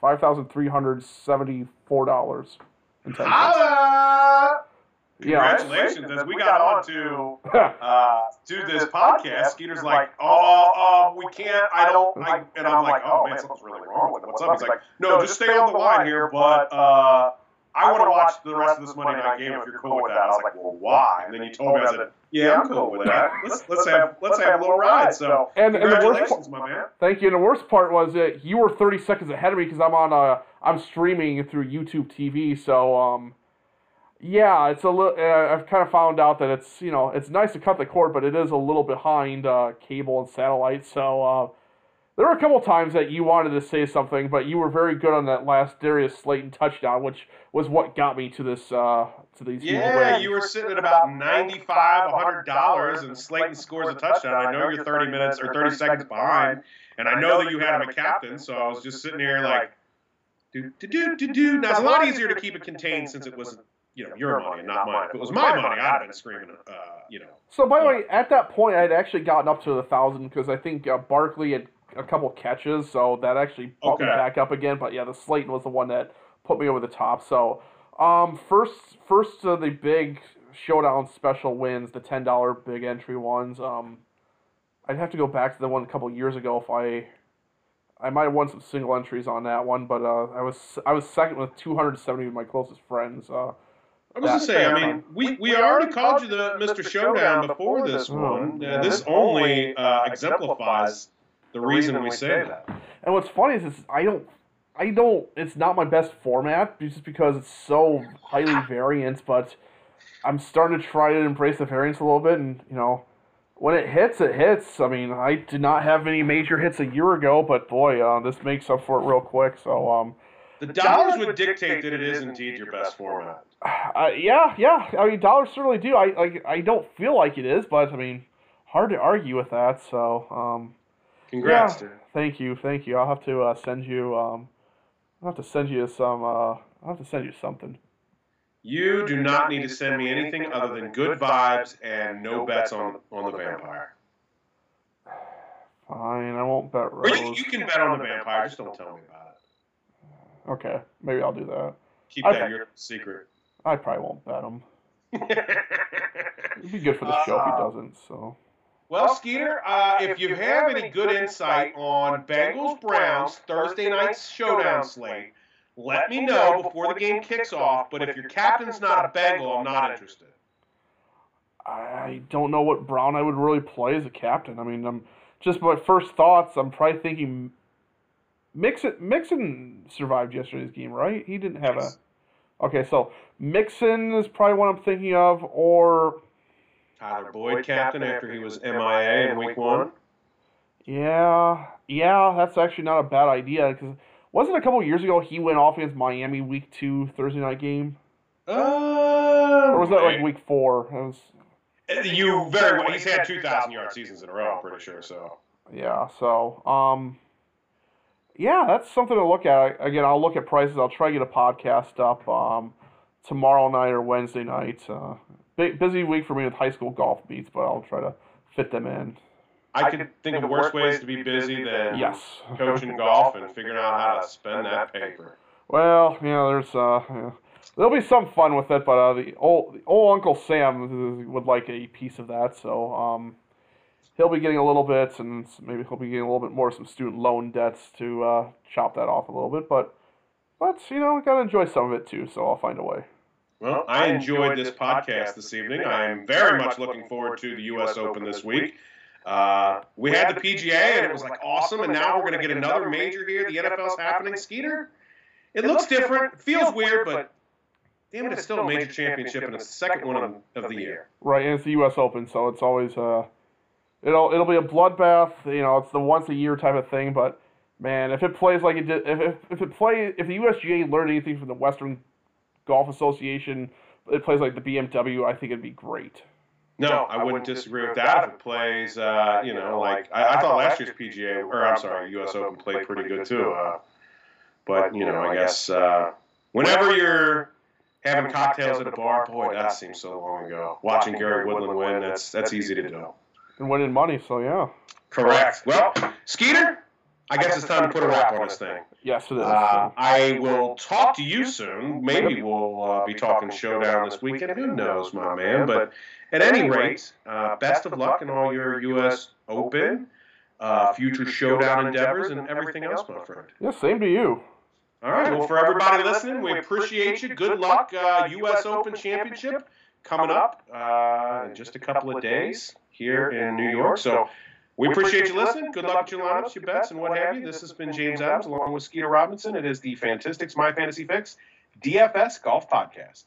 five thousand three hundred seventy four dollars. Holla! Congratulations, as we got on to uh, do this podcast. Skeeter's like, "Oh, uh, we can't. I don't." I, and I'm like, "Oh man, something's really wrong with it. What's up?" He's like, "No, just stay on the line here, but uh, I want to watch the rest of this Monday night game if you're cool with that." I was like, "Well, why?" And then you told me, I said, "Yeah, I'm cool with that. Let's let's have let's have a little ride." So, and, and the worst, my man. Thank you. And the worst part was that you were 30 seconds ahead of me because I'm on uh I'm streaming through YouTube TV, so um yeah, it's a little. Uh, I've kind of found out that it's you know it's nice to cut the cord, but it is a little behind uh, cable and satellite. So uh, there were a couple times that you wanted to say something, but you were very good on that last Darius Slayton touchdown, which was what got me to this uh, to these. Yeah, you were sitting at about ninety five, hundred dollars, and Slayton scores a touchdown. I know you're thirty minutes or thirty seconds behind, and I know that you had him a captain, so I was just sitting here like. Do, do, do, do, do. Now, it's a lot easier to keep it contained since it was you know your money and not mine. If it was my money, I'd have been screaming, uh, you know. So by the way, at that point, I had actually gotten up to the thousand because I think uh, Barkley had a couple catches, so that actually brought okay. me back up again. But yeah, the Slayton was the one that put me over the top. So um, first, first of the big showdown special wins, the ten dollar big entry ones. Um, I'd have to go back to the one a couple years ago if I. I might have won some single entries on that one, but uh, I was I was second with 270 of my closest friends. Uh, I was gonna say, I mean, we, we already called you the Mr. Showdown before this one. Yeah, this only uh, exemplifies the reason we say that. And what's funny is, is I don't, I don't. It's not my best format just because it's so highly variant. But I'm starting to try to embrace the variance a little bit, and you know, when it hits, it hits. I mean, I did not have any major hits a year ago, but boy, uh, this makes up for it real quick. So, um, the dollars would dictate that it is indeed your best format. Uh, yeah, yeah. I mean, dollars certainly do. I like. I don't feel like it is, but I mean, hard to argue with that. So, um, congrats, yeah, Thank you, thank you. I'll have to uh, send you. Um, I'll have to send you some. Uh, I'll have to send you something. You do not need to send me anything other than good vibes and no bets on on the vampire. Fine, I won't bet Rose. Or you, you can bet on the vampire. Just don't tell me about it. Okay, maybe I'll do that. Keep that your secret. I probably won't bet him. It'd be good for the show uh, if he uh, doesn't. So. Well, Skeeter, uh, if you have any good insight on Bengals Browns Thursday night's showdown slate, let me know before the game kicks off. But if your captain's not a Bengal, I'm not interested. I don't know what Brown I would really play as a captain. I mean, I'm just my first thoughts. I'm probably thinking Mixon. Mixon survived yesterday's game, right? He didn't have yes. a. Okay, so Mixon is probably what I'm thinking of, or Tyler Boyd captain after he was MIA in week one. Yeah, yeah, that's actually not a bad idea because wasn't a couple years ago he went off against Miami week two Thursday night game? Uh, or was that like week four? It was. You very well. He's had two thousand yard seasons in a row. I'm pretty sure. So. Yeah. So. Um. Yeah, that's something to look at. Again, I'll look at prices. I'll try to get a podcast up. Um tomorrow night or Wednesday night. Uh, big, busy week for me with high school golf meets, but I'll try to fit them in. I could think of worse ways to be busy than Yes. coaching golf and figuring out how to spend that paper. Well, you know, there's uh, yeah. there'll be some fun with it, but uh, the old the old Uncle Sam would like a piece of that, so um, he'll be getting a little bit, and maybe he'll be getting a little bit more of some student loan debts to uh, chop that off a little bit, but but you know, gotta enjoy some of it too, so I'll find a way. Well, I enjoyed this podcast this evening. I am very much looking forward to the U.S. Open this week. Uh, we had the PGA, and it was like awesome, and now we're going to get another major here. The NFL's happening. Skeeter, it looks different, feels weird, but damn it, it's still a major championship, and it's the second one of, of the year. Right, and it's the U.S. Open, so it's always uh, it'll it'll be a bloodbath. You know, it's the once a year type of thing. But man, if it plays like it did, if if, if it play, if the USGA learned anything from the Western Golf Association, it plays like the BMW. I think it'd be great. No, I wouldn't disagree with that. If it plays, uh, you know, like I, I thought last year's PGA, or I'm sorry, U.S. Open played pretty good too. Uh, but you know, I guess uh, whenever you're having cocktails at a bar, boy, that seems so long ago. Watching Gary Woodland win, that's that's easy to do. And winning money, so yeah. Correct. Well, Skeeter, I guess it's time to put a wrap on this thing. Yes, it is. Uh, I will talk to you soon. Maybe we'll uh, be talking showdown this weekend. Who knows, my man? But at any rate, uh, best of luck in all your U.S. Open, uh, future showdown endeavors, and everything else, my friend. yeah, same to you. All right. Well, for everybody listening, we appreciate you. Good luck, uh, U.S. Open Championship coming up uh, in just a couple of days here in New York. So we appreciate you listening. Good luck with your lineups, your bets, and what have you. This has been James Adams along with Skeeter Robinson. It is the Fantastics My Fantasy Fix DFS Golf Podcast.